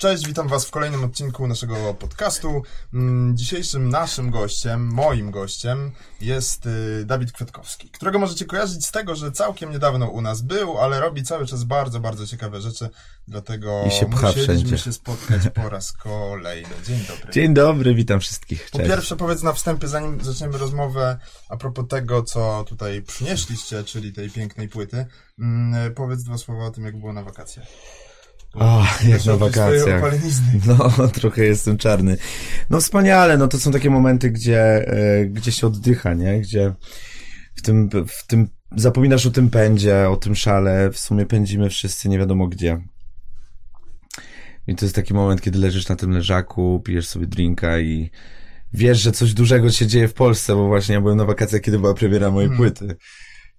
Cześć, witam Was w kolejnym odcinku naszego podcastu. Mm, Dzisiejszym naszym gościem, moim gościem jest y, Dawid Kwiatkowski, którego możecie kojarzyć z tego, że całkiem niedawno u nas był, ale robi cały czas bardzo, bardzo ciekawe rzeczy, dlatego I się musieliśmy wszędzie. się spotkać po raz kolejny. Dzień dobry. Dzień dobry, witam wszystkich. Po Cześć. pierwsze, powiedz na wstępie, zanim zaczniemy rozmowę a propos tego, co tutaj przynieśliście, czyli tej pięknej płyty, mm, powiedz dwa słowa o tym, jak było na wakacjach. O, jak na swoje wakacjach. No, trochę jestem czarny. No wspaniale, no to są takie momenty, gdzie, e, gdzie się oddycha, nie? Gdzie w tym, w tym zapominasz o tym pędzie, o tym szale, w sumie pędzimy wszyscy nie wiadomo gdzie. I to jest taki moment, kiedy leżysz na tym leżaku, pijesz sobie drinka i wiesz, że coś dużego się dzieje w Polsce, bo właśnie ja byłem na wakacjach, kiedy była premiera mojej Mhm. płyty.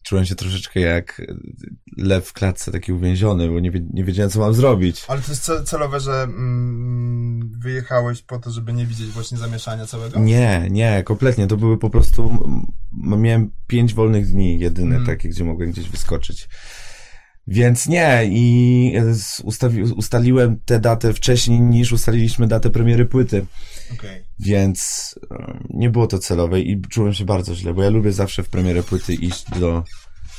Czułem się troszeczkę jak lew w klatce, taki uwięziony, bo nie, nie wiedziałem, co mam zrobić. Ale to jest ce- celowe, że mm, wyjechałeś po to, żeby nie widzieć właśnie zamieszania całego? Nie, nie, kompletnie. To były po prostu. Miałem pięć wolnych dni, jedyne Mhm. takie, gdzie mogłem gdzieś wyskoczyć. Więc nie, i ustawi, ustaliłem tę datę wcześniej niż ustaliliśmy datę premiery płyty. Okej. Więc nie było to celowe i czułem się bardzo źle, bo ja lubię zawsze w premierę płyty iść do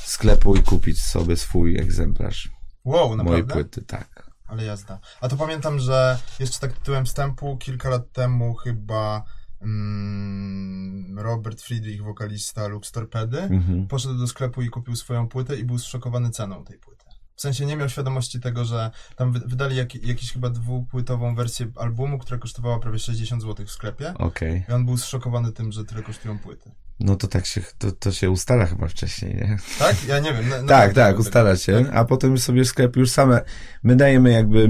sklepu i kupić sobie swój egzemplarz Wow, mojej naprawdę? płyty, tak. Ale jazda. A to pamiętam, że jeszcze tak tytułem wstępu, kilka lat temu chyba mm, Robert Friedrich, wokalista Lux Torpedy, Mhm. poszedł do sklepu i kupił swoją płytę i był zszokowany ceną tej płyty. W sensie nie miał świadomości tego, że tam wy- wydali jak, jakiś chyba dwupłytową wersję albumu, która kosztowała prawie 60 zł w sklepie. Okej. I on był zszokowany tym, że tyle kosztują płyty. No to tak się, to, to się ustala chyba wcześniej, nie? Tak? Ja nie wiem. Na, Tak, tak, tego- ustala się, tak. a potem sobie sklepy już same, my dajemy jakby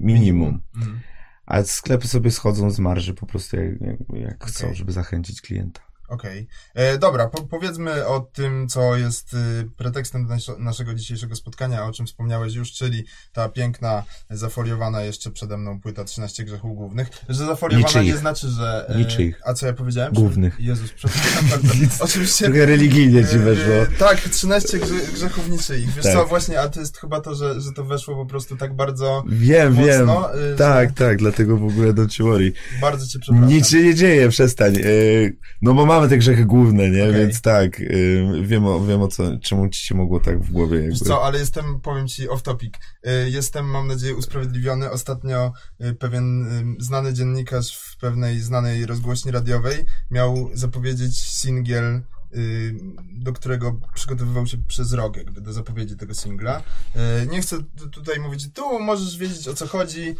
minimum, Mhm. a sklepy sobie schodzą z marży po prostu jak, jak, jak chcą, Okej. żeby zachęcić klienta. Okej. E, Dobra, po, powiedzmy o tym, co jest y, pretekstem do nas- naszego dzisiejszego spotkania, o czym wspomniałeś już, czyli ta piękna, zafoliowana jeszcze przede mną płyta 13 grzechów głównych. Że zafoliowana Niczyich. nie znaczy, że... e, Niczyich. A co ja powiedziałem? Głównych. Jezus, przepraszam bardzo. Oczywiście... Trochę religijnie ci e, weszło. Tak, 13 grze, grzechów niczyich. Wiesz Tak. co, właśnie, a to jest chyba to, że, że to weszło po prostu tak bardzo Wiem, wiem. mocno. y, Tak, że tak, dlatego w ogóle you worry. Bardzo cię przepraszam. Nic się nie dzieje, przestań. E, No bo mamy te grzechy główne, nie? Okej. Więc tak, e, wiem o, wiem o co, czemu ci się mogło tak w głowie jakby. Wiesz co, ale jestem, powiem ci off topic, y, jestem, mam nadzieję, usprawiedliwiony. Ostatnio y, pewien y, znany dziennikarz w pewnej znanej rozgłośni radiowej miał zapowiedzieć singiel, y, do którego przygotowywał się przez rok, jakby do zapowiedzi tego singla. Y, Nie chcę tu- tutaj mówić, tu możesz wiedzieć o co chodzi.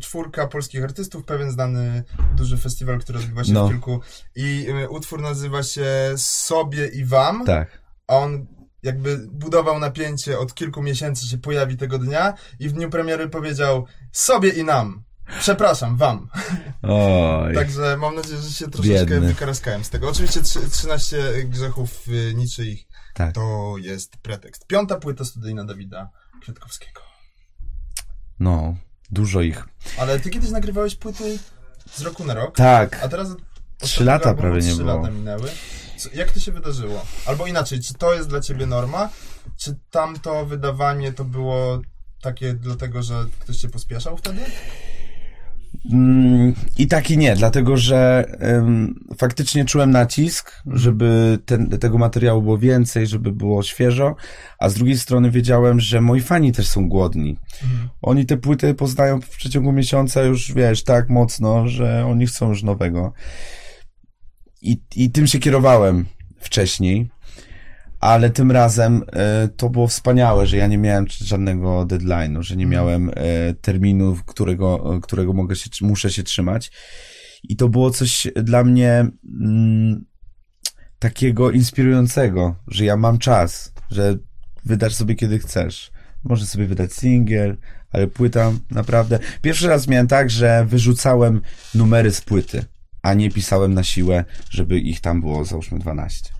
Czwórka polskich artystów, pewien znany duży festiwal, który odbywa się No. w kilku. I y, utwór nazywa się Sobie i Wam Tak. a on jakby budował napięcie od kilku miesięcy, się pojawi tego dnia i w dniu premiery powiedział sobie i nam. Przepraszam, wam. Oj. Także mam nadzieję, że się troszeczkę Biedny. wykaraskałem z tego. Oczywiście trzy- 13 grzechów y, niczyich Tak. to jest pretekst. Piąta płyta studyjna Dawida Kwiatkowskiego. No, dużo ich. Ale ty kiedyś nagrywałeś płyty z roku na rok, Tak. a teraz Trzy lata prawie nie trzy było. lata minęły. Jak to się wydarzyło? Albo inaczej, czy to jest dla ciebie norma? Czy tamto wydawanie to było takie dlatego, że ktoś cię pospieszał wtedy? Mm, I tak i nie, dlatego że em, faktycznie czułem nacisk, żeby ten, tego materiału było więcej, żeby było świeżo, a z drugiej strony wiedziałem, że moi fani też są głodni. Oni te płyty poznają w przeciągu miesiąca już, wiesz, tak mocno, że oni chcą już nowego. I, i tym się kierowałem wcześniej. Ale tym razem e, to było wspaniałe, że ja nie miałem żadnego deadline'u, że nie miałem e, terminu, którego, e, którego mogę się, muszę się trzymać. I to było coś dla mnie mm, takiego inspirującego, że ja mam czas, że wydasz sobie kiedy chcesz. Możesz sobie wydać singiel, ale płyta naprawdę. Pierwszy raz miałem tak, że wyrzucałem numery z płyty, a nie pisałem na siłę, żeby ich tam było załóżmy 12.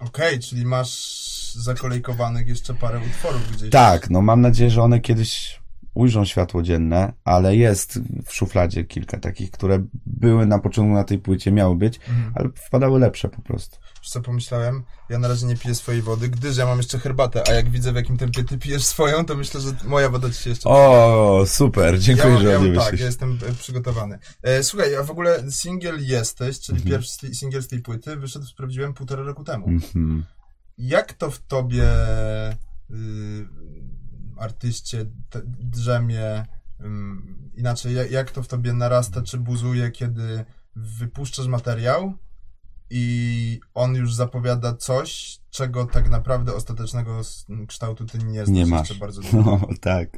Okej, czyli masz zakolejkowanych jeszcze parę utworów gdzieś. Tak, no mam nadzieję, że one kiedyś ujrzą światło dzienne, ale jest w szufladzie kilka takich, które były na początku na tej płycie, miały być, Mhm. ale wpadały lepsze po prostu. Wiesz co pomyślałem? Ja na razie nie piję swojej wody, gdyż ja mam jeszcze herbatę, a jak widzę w jakim tempie ty pijesz swoją, to myślę, że moja woda ci się jeszcze... O, super, dziękuję, ja, że ja, Tak, ja jestem e, przygotowany. E, słuchaj, a w ogóle singiel jesteś, czyli Mhm. pierwszy singiel z tej płyty, wyszedł, sprawdziłem, półtora roku temu. Mhm. Jak to w tobie, y, artyście, drzemie, inaczej, jak, jak to w tobie narasta, czy buzuje, kiedy wypuszczasz materiał i on już zapowiada coś, czego tak naprawdę ostatecznego kształtu ty nie znasz Nie masz. jeszcze bardzo długo. No, tak.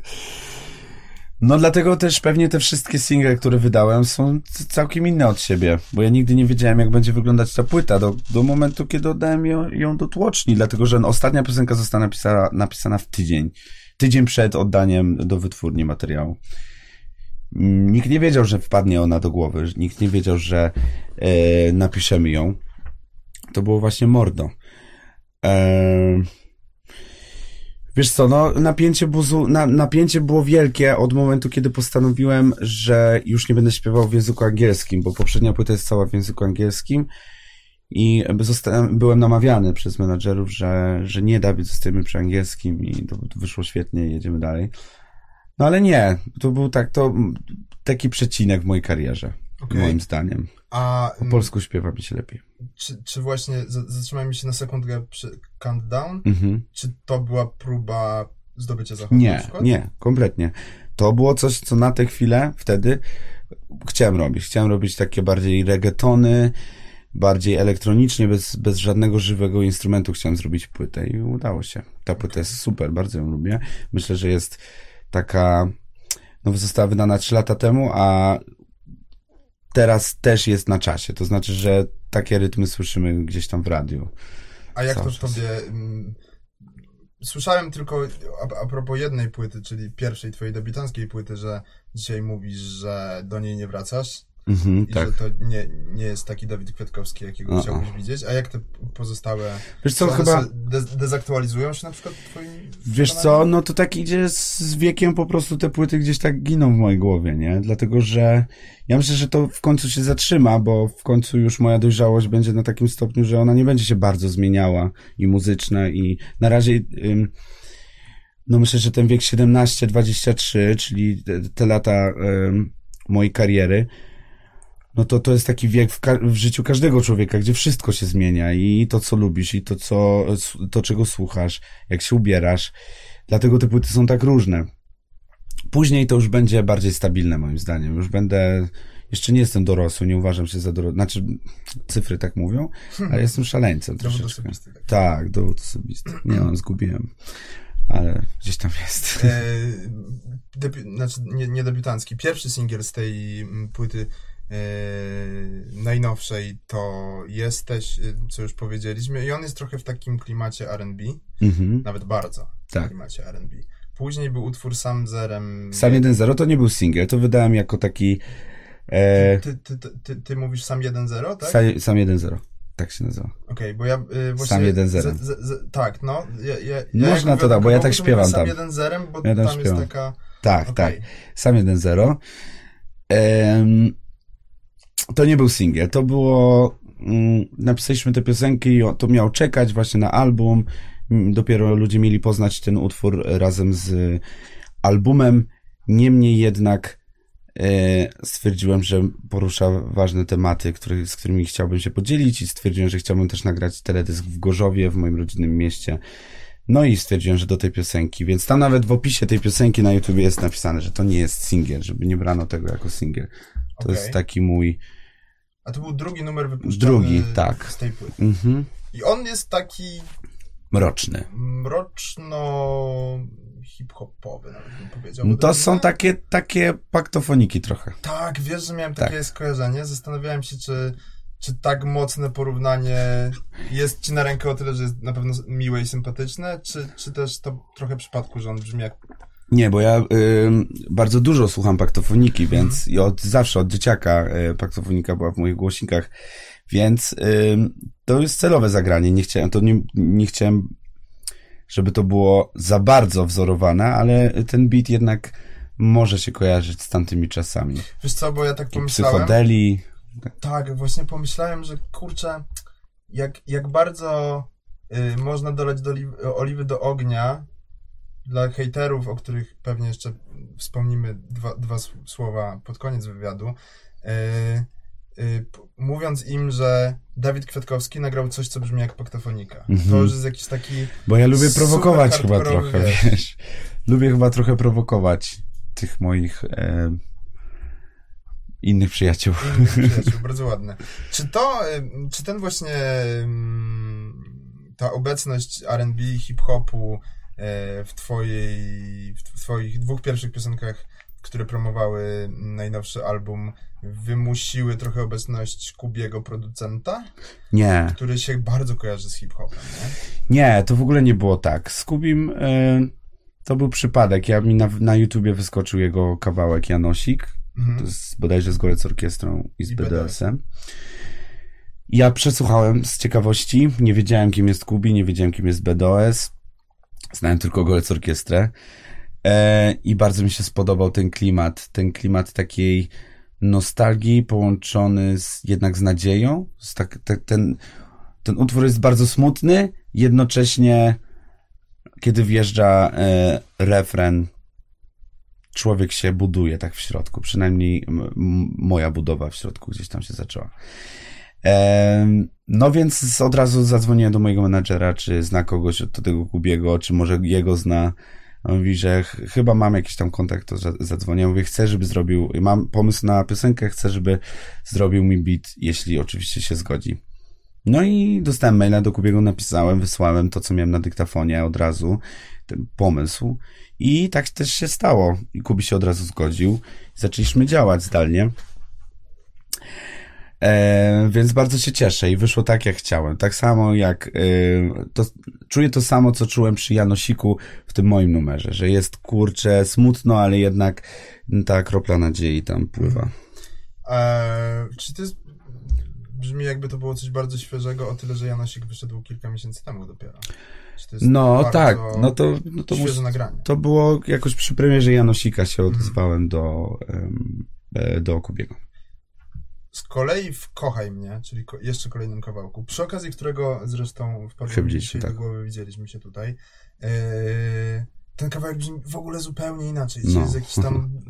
No dlatego też pewnie te wszystkie single, które wydałem są całkiem inne od siebie, bo ja nigdy nie wiedziałem, jak będzie wyglądać ta płyta do, do momentu, kiedy oddałem ją, ją do tłoczni, dlatego że ostatnia piosenka została napisana, napisana w tydzień. Tydzień przed oddaniem do wytwórni materiału. Nikt nie wiedział, że wpadnie ona do głowy, nikt nie wiedział, że e, napiszemy ją. To było właśnie mordo. E, Wiesz co, no napięcie, buzu, na, napięcie było wielkie od momentu, kiedy postanowiłem, że już nie będę śpiewał w języku angielskim, bo poprzednia płyta jest cała w języku angielskim i zostałem, byłem namawiany przez menadżerów, że, że nie, Dawid, zostajemy przy angielskim i to, to wyszło świetnie i jedziemy dalej. No ale nie, to był tak, to taki przecinek w mojej karierze, Okej. moim zdaniem. A Po ym, polsku śpiewa mi się lepiej. czy, czy właśnie, zatrzymajmy się na sekundkę przy Countdown, Mhm. czy to była próba zdobycia zachodu Nie, nie, kompletnie. To było coś, co na tę chwilę wtedy chciałem robić. Chciałem robić takie bardziej reggaetony, bardziej elektronicznie, bez, bez żadnego żywego instrumentu chciałem zrobić płytę i udało się. Ta płyta jest super, bardzo ją lubię. Myślę, że jest taka, no została wydana 3 lata temu, a teraz też jest na czasie. To znaczy, że takie rytmy słyszymy gdzieś tam w radiu. A jak to w tobie... mm, Słyszałem tylko a, a propos jednej płyty, czyli pierwszej twojej debiutanckiej płyty, że dzisiaj mówisz, że do niej nie wracasz Mhm, i tak. że to nie, nie jest taki Dawid Kwiatkowski, jakiego A, a. chciałbyś widzieć. A jak te pozostałe... Wiesz co, chyba... de- dezaktualizują się na przykład w twoim Wiesz co, no to tak idzie z, z wiekiem, po prostu te płyty gdzieś tak giną w mojej głowie, nie? Dlatego, że ja myślę, że to w końcu się zatrzyma, bo w końcu już moja dojrzałość będzie na takim stopniu, że ona nie będzie się bardzo zmieniała i muzyczna i na razie, ym, no myślę, że ten wiek 17-23, czyli te, te lata ym, mojej kariery, no to to jest taki wiek w, w życiu każdego człowieka, gdzie wszystko się zmienia i to, co lubisz, i to, co, to, czego słuchasz, jak się ubierasz. Dlatego te płyty są tak różne. Później to już będzie bardziej stabilne, moim zdaniem. Już będę, jeszcze nie jestem dorosły, nie uważam się za dorosły. Znaczy, cyfry tak mówią, ale jestem szaleńcem Dowód troszeczkę. osobisty. Tak. Tak, dowód osobisty. Nie mam, zgubiłem. Ale gdzieś tam jest. E, debi- znaczy nie, nie debiutancki. Pierwszy singiel z tej mm, płyty najnowszej to Jesteś, e, co już powiedzieliśmy. I on jest trochę w takim klimacie R&B. Mhm, Nawet bardzo w Tak. klimacie R&B. Później był utwór Sam Zerem. Sam 1.0 to nie był singiel, to wydałem jako taki e, Ty, ty, ty, ty, mówisz Sam 1.0, tak? sam, sam 1.0. Tak się nazywa. Okej, bo ja y, właśnie... Sam jeden zerem. z- z- z- tak, no. Ja, ja, ja Można to tak, bo ja mówię tak śpiewam Sam tam. jeden zerem, bo Ja tam tam śpiewam. jest taka... Tak, Okej. tak. Sam 1.0. Em, to nie był singiel, to było. Mm, napisaliśmy tę piosenkę i to miało czekać właśnie na album. Mm, Dopiero ludzie mieli poznać ten utwór razem z albumem. Niemniej jednak e, stwierdziłem, że porusza ważne tematy, które, z którymi chciałbym się podzielić i stwierdziłem, że chciałbym też nagrać teledysk w Gorzowie, w moim rodzinnym mieście. No i stwierdziłem, że do tej piosenki, więc tam nawet w opisie tej piosenki na YouTube jest napisane, że to nie jest singiel, żeby nie brano tego jako singiel. To Okej. jest taki mój... A to był drugi numer wypuszczony Drugi, tak. z tej płyty. Mhm. I on jest taki Mroczny. mroczno hip-hopowy, nawet bym powiedział. No to są takie, takie paktofoniki trochę. Tak, wiesz, że miałem Tak. takie skojarzenie. Zastanawiałem się, czy, czy tak mocne porównanie jest ci na rękę o tyle, że jest na pewno miłe i sympatyczne, czy, czy też to trochę przypadku, że on brzmi jak... Nie, bo ja ym, bardzo dużo słucham paktofoniki, więc i od zawsze, od dzieciaka y, paktofonika była w moich głośnikach, więc ym, to jest celowe zagranie. Nie chciałem, to nie, nie chciałem, żeby to było za bardzo wzorowane, ale ten beat jednak może się kojarzyć z tamtymi czasami. Wiesz co, bo ja tak pomyślałem... psychodeli. Tak, właśnie pomyślałem, że kurczę, jak, jak bardzo y, można dolać do oli- oliwy do ognia dla hejterów, o których pewnie jeszcze wspomnimy dwa, dwa słowa pod koniec wywiadu, y, y, p- mówiąc im, że Dawid Kwiatkowski nagrał coś, co brzmi jak paktofonika. Mhm. To już jest jakiś taki... Bo ja lubię prowokować chyba trochę, wiesz. wiesz. Lubię chyba trochę prowokować tych moich e, innych przyjaciół. innych przyjaciół, bardzo ładne. Czy to, y, czy ten właśnie mm, ta obecność R&B, hip-hopu e, w twojej, w twoich dwóch pierwszych piosenkach, które promowały najnowszy album, wymusiły trochę obecność Kubiego producenta, Nie, który się bardzo kojarzy z hip-hopem, nie? nie, to w ogóle nie było tak. Z Kubim e, to był przypadek. Ja mi na, na YouTubie wyskoczył jego kawałek Janosik, Mhm. to jest bodajże z Golec Orkiestrą i z I BDS-em. Ja przesłuchałem z ciekawości, nie wiedziałem kim jest Kubi, nie wiedziałem kim jest BDOS, znałem tylko Golec Orkiestrę e, i bardzo mi się spodobał ten klimat, ten klimat takiej nostalgii połączony z, jednak z nadzieją. Z tak, te, ten, ten utwór jest bardzo smutny, jednocześnie kiedy wjeżdża e, refren, człowiek się buduje tak w środku. Przynajmniej moja budowa w środku gdzieś tam się zaczęła. No więc od razu zadzwoniłem do mojego menadżera, czy zna kogoś od tego Kubiego, czy może jego zna. On mówi, że ch- chyba mam jakiś tam kontakt, to za- zadzwonię. Mówię, chcę, żeby zrobił, mam pomysł na piosenkę, chcę, żeby zrobił mi beat, jeśli oczywiście się zgodzi. No i dostałem maila do Kubiego, napisałem, wysłałem to, co miałem na dyktafonie od razu, ten pomysł. I tak też się stało. I Kubi się od razu zgodził. Zaczęliśmy działać zdalnie. E, więc bardzo się cieszę i wyszło tak, jak chciałem. Tak samo jak e, to, czuję to samo, co czułem przy Janosiku w tym moim numerze, że jest kurczę smutno, ale jednak ta kropla nadziei tam pływa. Czy to jest, brzmi jakby to było coś bardzo świeżego, o tyle, że Janosik wyszedł kilka miesięcy temu dopiero. No tak, no to, no to, mus, nagranie. to było jakoś przy premierze Janosika się odezwałem do, e, do Kubiego. Z kolei w Kochaj mnie, czyli ko- jeszcze kolejnym kawałku, przy okazji którego zresztą Chyba dzisiaj tak. do głowy, widzieliśmy się tutaj, yy, ten kawałek brzmi w ogóle zupełnie inaczej. No. Jest jakiś tam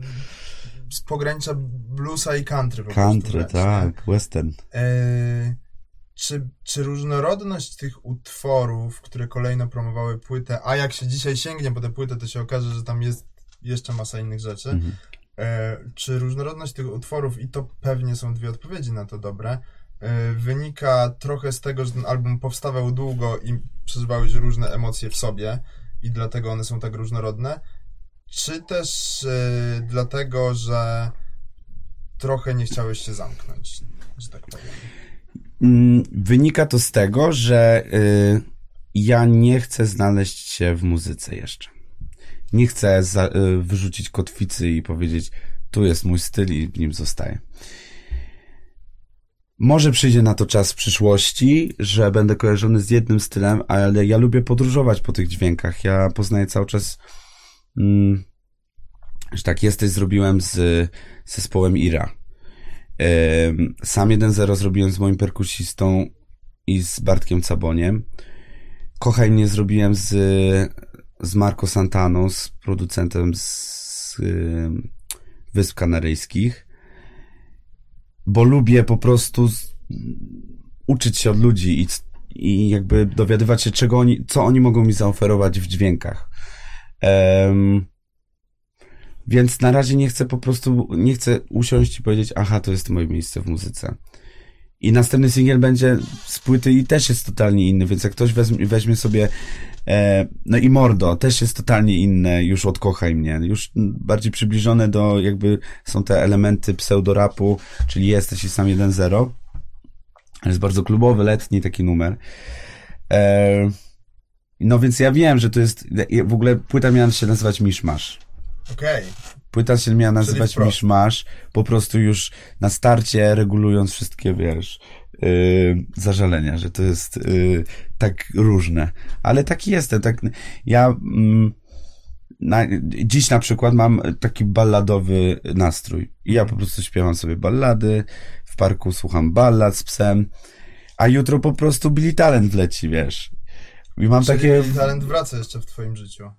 z pogranicza bluesa i country po Country, wręcz, nie? tak, western. Yy, czy, czy różnorodność tych utworów, które kolejno promowały płytę, a jak się dzisiaj sięgnie po tę płytę, to się okaże, że tam jest jeszcze masa innych rzeczy, Mhm. E, czy różnorodność tych utworów, i to pewnie są dwie odpowiedzi na to dobre, e, wynika trochę z tego, że ten album powstawał długo i przeżywały już różne emocje w sobie i dlatego one są tak różnorodne, czy też e, dlatego, że trochę nie chciałeś się zamknąć, że tak powiem. Mm, Wynika to z tego, że y, ja nie chcę znaleźć się w muzyce jeszcze. Nie chcę za, y, wyrzucić kotwicy i powiedzieć, tu jest mój styl i nim zostaję. Może przyjdzie na to czas w przyszłości, że będę kojarzony z jednym stylem, ale ja lubię podróżować po tych dźwiękach. Ja poznaję cały czas. Mm, że tak, jesteś zrobiłem z zespołem Ira. Sam 1-0 zrobiłem z moim perkusistą i z Bartkiem Caboniem. Kochaj mnie zrobiłem z, z Marco Santaną, z producentem z ym, Wysp Kanaryjskich. Bo lubię po prostu z, uczyć się od ludzi i, i jakby dowiadywać się, czego oni, co oni mogą mi zaoferować w dźwiękach. Em, więc na razie nie chcę po prostu, nie chcę usiąść i powiedzieć, aha, to jest moje miejsce w muzyce. I następny singiel będzie z płyty i też jest totalnie inny, więc jak ktoś weźmie, weźmie sobie, e, no i Mordo, też jest totalnie inne, już odkochaj mnie, już bardziej przybliżone do, jakby są te elementy pseudorapu, czyli jesteś i sam 1-0. Jest bardzo klubowy, letni taki numer. E, no więc ja wiem, że to jest, w ogóle płyta miała się nazywać Mishmash. Okej, Płyta się miała nazywać. Mishmash, po prostu już na starcie regulując wszystkie, wiesz, yy, zażalenia, że to jest yy, tak różne. Ale taki jestem, tak, ja mm, na, dziś na przykład mam taki balladowy nastrój. I ja po prostu śpiewam sobie ballady, w parku słucham ballad z psem, a jutro po prostu Billy Talent wleci, wiesz. I mam Czyli takie... talent wraca jeszcze w twoim życiu.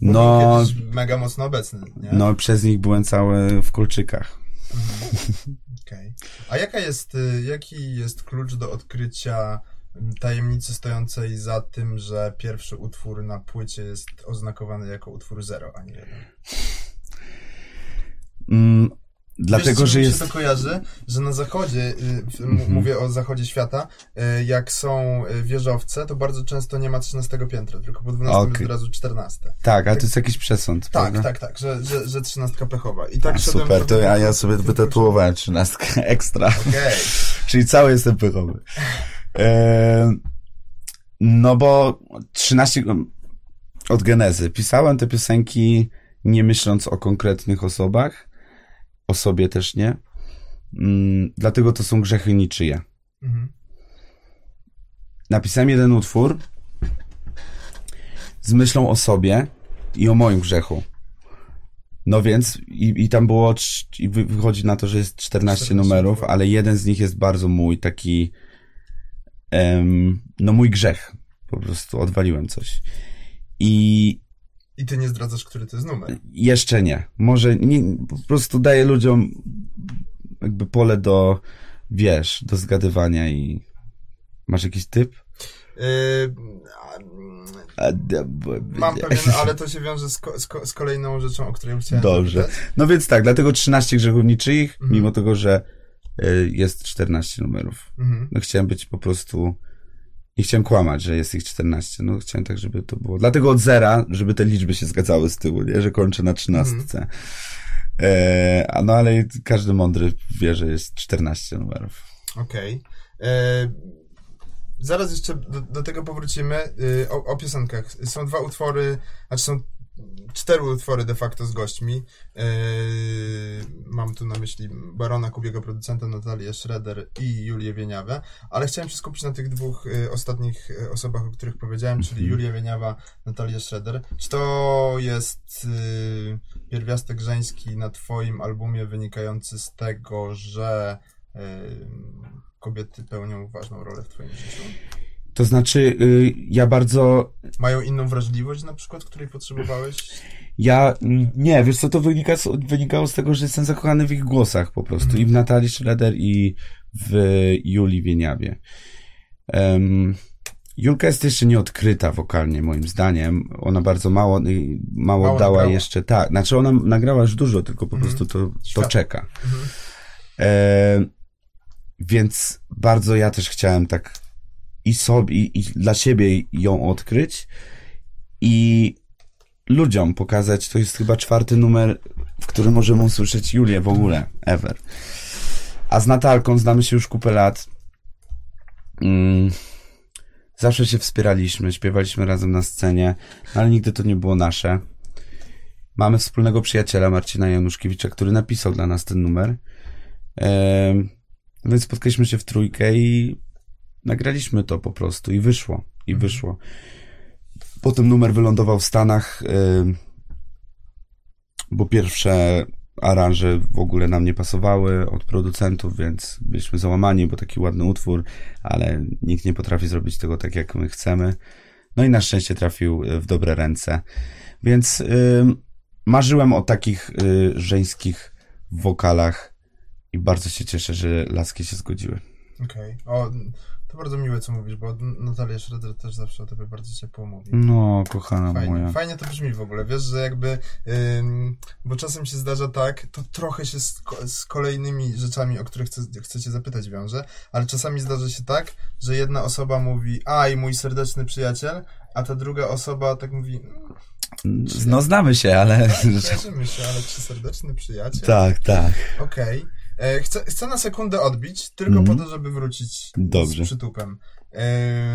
No, mega mocno obecny, nie? no, przez nich byłem cały w kolczykach. Okej. A jaka jest, y, jaki jest klucz do odkrycia mm, tajemnicy stojącej za tym, że pierwszy utwór na płycie jest oznakowany jako utwór 0, a nie 1? Mm, dlatego, Wiesz, że mi jest... się to kojarzy, że na zachodzie, y, Mhm. mówię o zachodzie świata, y, jak są y, wieżowce, to bardzo często nie ma 13 piętra, tylko po 12 jest Okej. od razu 14. Tak, ale to jest jakiś przesąd, Tak, prawda? tak, tak, że, że, że 13 pechowa. I tak A, super, to ja, ja sobie wytatuowałem trzynastkę ekstra. Okej. Czyli cały jestem pychowy. E, no bo 13 od genezy. Pisałem te piosenki nie myśląc o konkretnych osobach. O sobie też nie. Mm, dlatego to są grzechy niczyje. Mhm. Napisałem jeden utwór z myślą o sobie i o moim grzechu. No więc, i, i tam było, i wy- wychodzi na to, że jest 14, 14 numerów, ale jeden z nich jest bardzo mój, taki, em, no mój grzech. Po prostu odwaliłem coś. I I ty nie zdradzasz, który to jest numer. jeszcze nie. Może nie, po prostu daję ludziom jakby pole do, wiesz, do zgadywania i masz jakiś typ? Yy, a, A, Mam pewien, ale to się wiąże z, ko, z, ko, z kolejną rzeczą, o której chciałem Dobrze. zapytać. No więc tak, dlatego 13 grzechów niczyich, Mhm. mimo tego, że y, jest 14 numerów. Mhm. No chciałem być po prostu... Nie chciałem kłamać, że jest ich 14. No chciałem tak, żeby to było. Dlatego od zera, żeby te liczby się zgadzały z tyłu, nie? Że kończę na 13. Mhm. E, a no ale każdy mądry wie, że jest 14 numerów. Okej. E, Zaraz jeszcze do, do tego powrócimy. Y, O, o piosenkach. Są dwa utwory, znaczy są cztery utwory de facto z gośćmi. E, Mam tu na myśli Barona Kubiego, producenta Natalię Schroeder i Julię Wieniawę, ale chciałem się skupić na tych dwóch y, ostatnich y, osobach, o których powiedziałem, czyli Mhm. Julia Wieniawa, Natalię Schroeder. Czy to jest y, pierwiastek żeński na twoim albumie wynikający z tego, że kobiety pełnią ważną rolę w twoim życiu? To znaczy, y, ja bardzo Mają inną wrażliwość na przykład, której potrzebowałeś? Ja, mm, nie, wiesz co, to wynika z, wynikało z tego, że jestem zakochany w ich głosach po prostu. I w Natalii Schroeder i w Julii Wieniawie. Um, Julka jest jeszcze nieodkryta wokalnie, moim zdaniem. Ona bardzo mało, y, mało, Mało dała jeszcze, tak. Znaczy ona nagrała już dużo, tylko po Mhm. prostu to, to czeka. Mhm. E, więc bardzo ja też chciałem tak i sobie, i, dla siebie ją odkryć i ludziom pokazać. To jest chyba czwarty numer, w którym możemy usłyszeć Julię w ogóle, ever. A z Natalką znamy się już kupę lat. Mm, zawsze się wspieraliśmy, śpiewaliśmy razem na scenie, no ale nigdy to nie było nasze. Mamy wspólnego przyjaciela Marcina Januszkiewicza, który napisał dla nas ten numer. Więc spotkaliśmy się w trójkę i nagraliśmy to po prostu i wyszło. I Mhm. wyszło. Potem numer wylądował w Stanach, em, bo pierwsze aranże w ogóle nam nie pasowały od producentów, więc byliśmy załamani, bo taki ładny utwór, ale nikt nie potrafi zrobić tego tak, jak my chcemy. No i na szczęście trafił y, w dobre ręce. Więc ym, marzyłem o takich y, żeńskich wokalach i bardzo się cieszę, że laski się zgodziły. Okej. O, to bardzo miłe, co mówisz, bo Natalia Schroeder też zawsze o tobie bardzo ciepło mówi. No, kochana Fajnie, moja. fajnie to brzmi w ogóle, wiesz, że jakby, ym, bo czasem się zdarza tak, to trochę się z, z kolejnymi rzeczami, o których chcę, chcę cię zapytać wiąże, ale czasami zdarza się tak, że jedna osoba mówi, aj, mój serdeczny przyjaciel, a ta druga osoba tak mówi, "Mm, No, znamy się, ale... kojarzymy się, ale czy serdeczny przyjaciel? tak, tak. Okej. E, Chcę, chcę na sekundę odbić, tylko Mhm. po to, żeby wrócić Dobrze. z przytupem.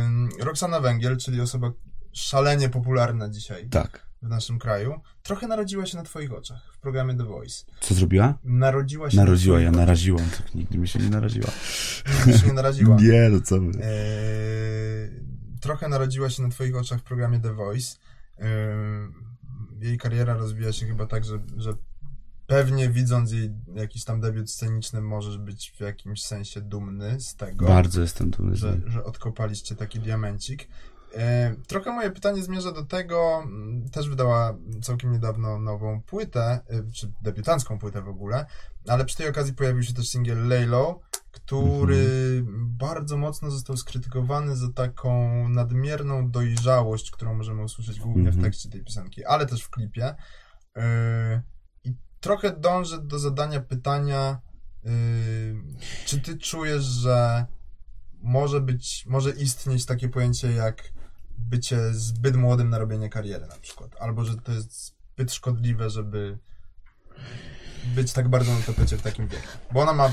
Ym, Roxana Węgiel, czyli osoba szalenie popularna dzisiaj Tak. w naszym kraju, trochę narodziła się na twoich oczach w programie The Voice. Co zrobiła? Narodziła się Narodziła, na ja naraziłam, tak nigdy mi się nie naraziła. Nigdy się nie naraziła. Nie, no co wy. Eee, trochę narodziła się na twoich oczach w programie The Voice. Jej kariera rozwija się chyba tak, że, że pewnie widząc jej jakiś tam debiut sceniczny możesz być w jakimś sensie dumny z tego. Bardzo jestem dumny. Że, że odkopaliście taki diamencik. E, trochę moje pytanie zmierza do tego, mm, też wydała całkiem niedawno nową płytę, e, czy debiutancką płytę w ogóle, ale przy tej okazji pojawił się też singiel Laylo, który mhm. bardzo mocno został skrytykowany za taką nadmierną dojrzałość, którą możemy usłyszeć głównie mhm. w tekście tej piosenki, ale też w klipie. Trochę dążę do zadania pytania, czy ty czujesz, że może być, może istnieć takie pojęcie jak bycie zbyt młodym na robienie kariery na przykład. Albo, że to jest zbyt szkodliwe, żeby być tak bardzo na tapecie w takim wieku. Bo ona ma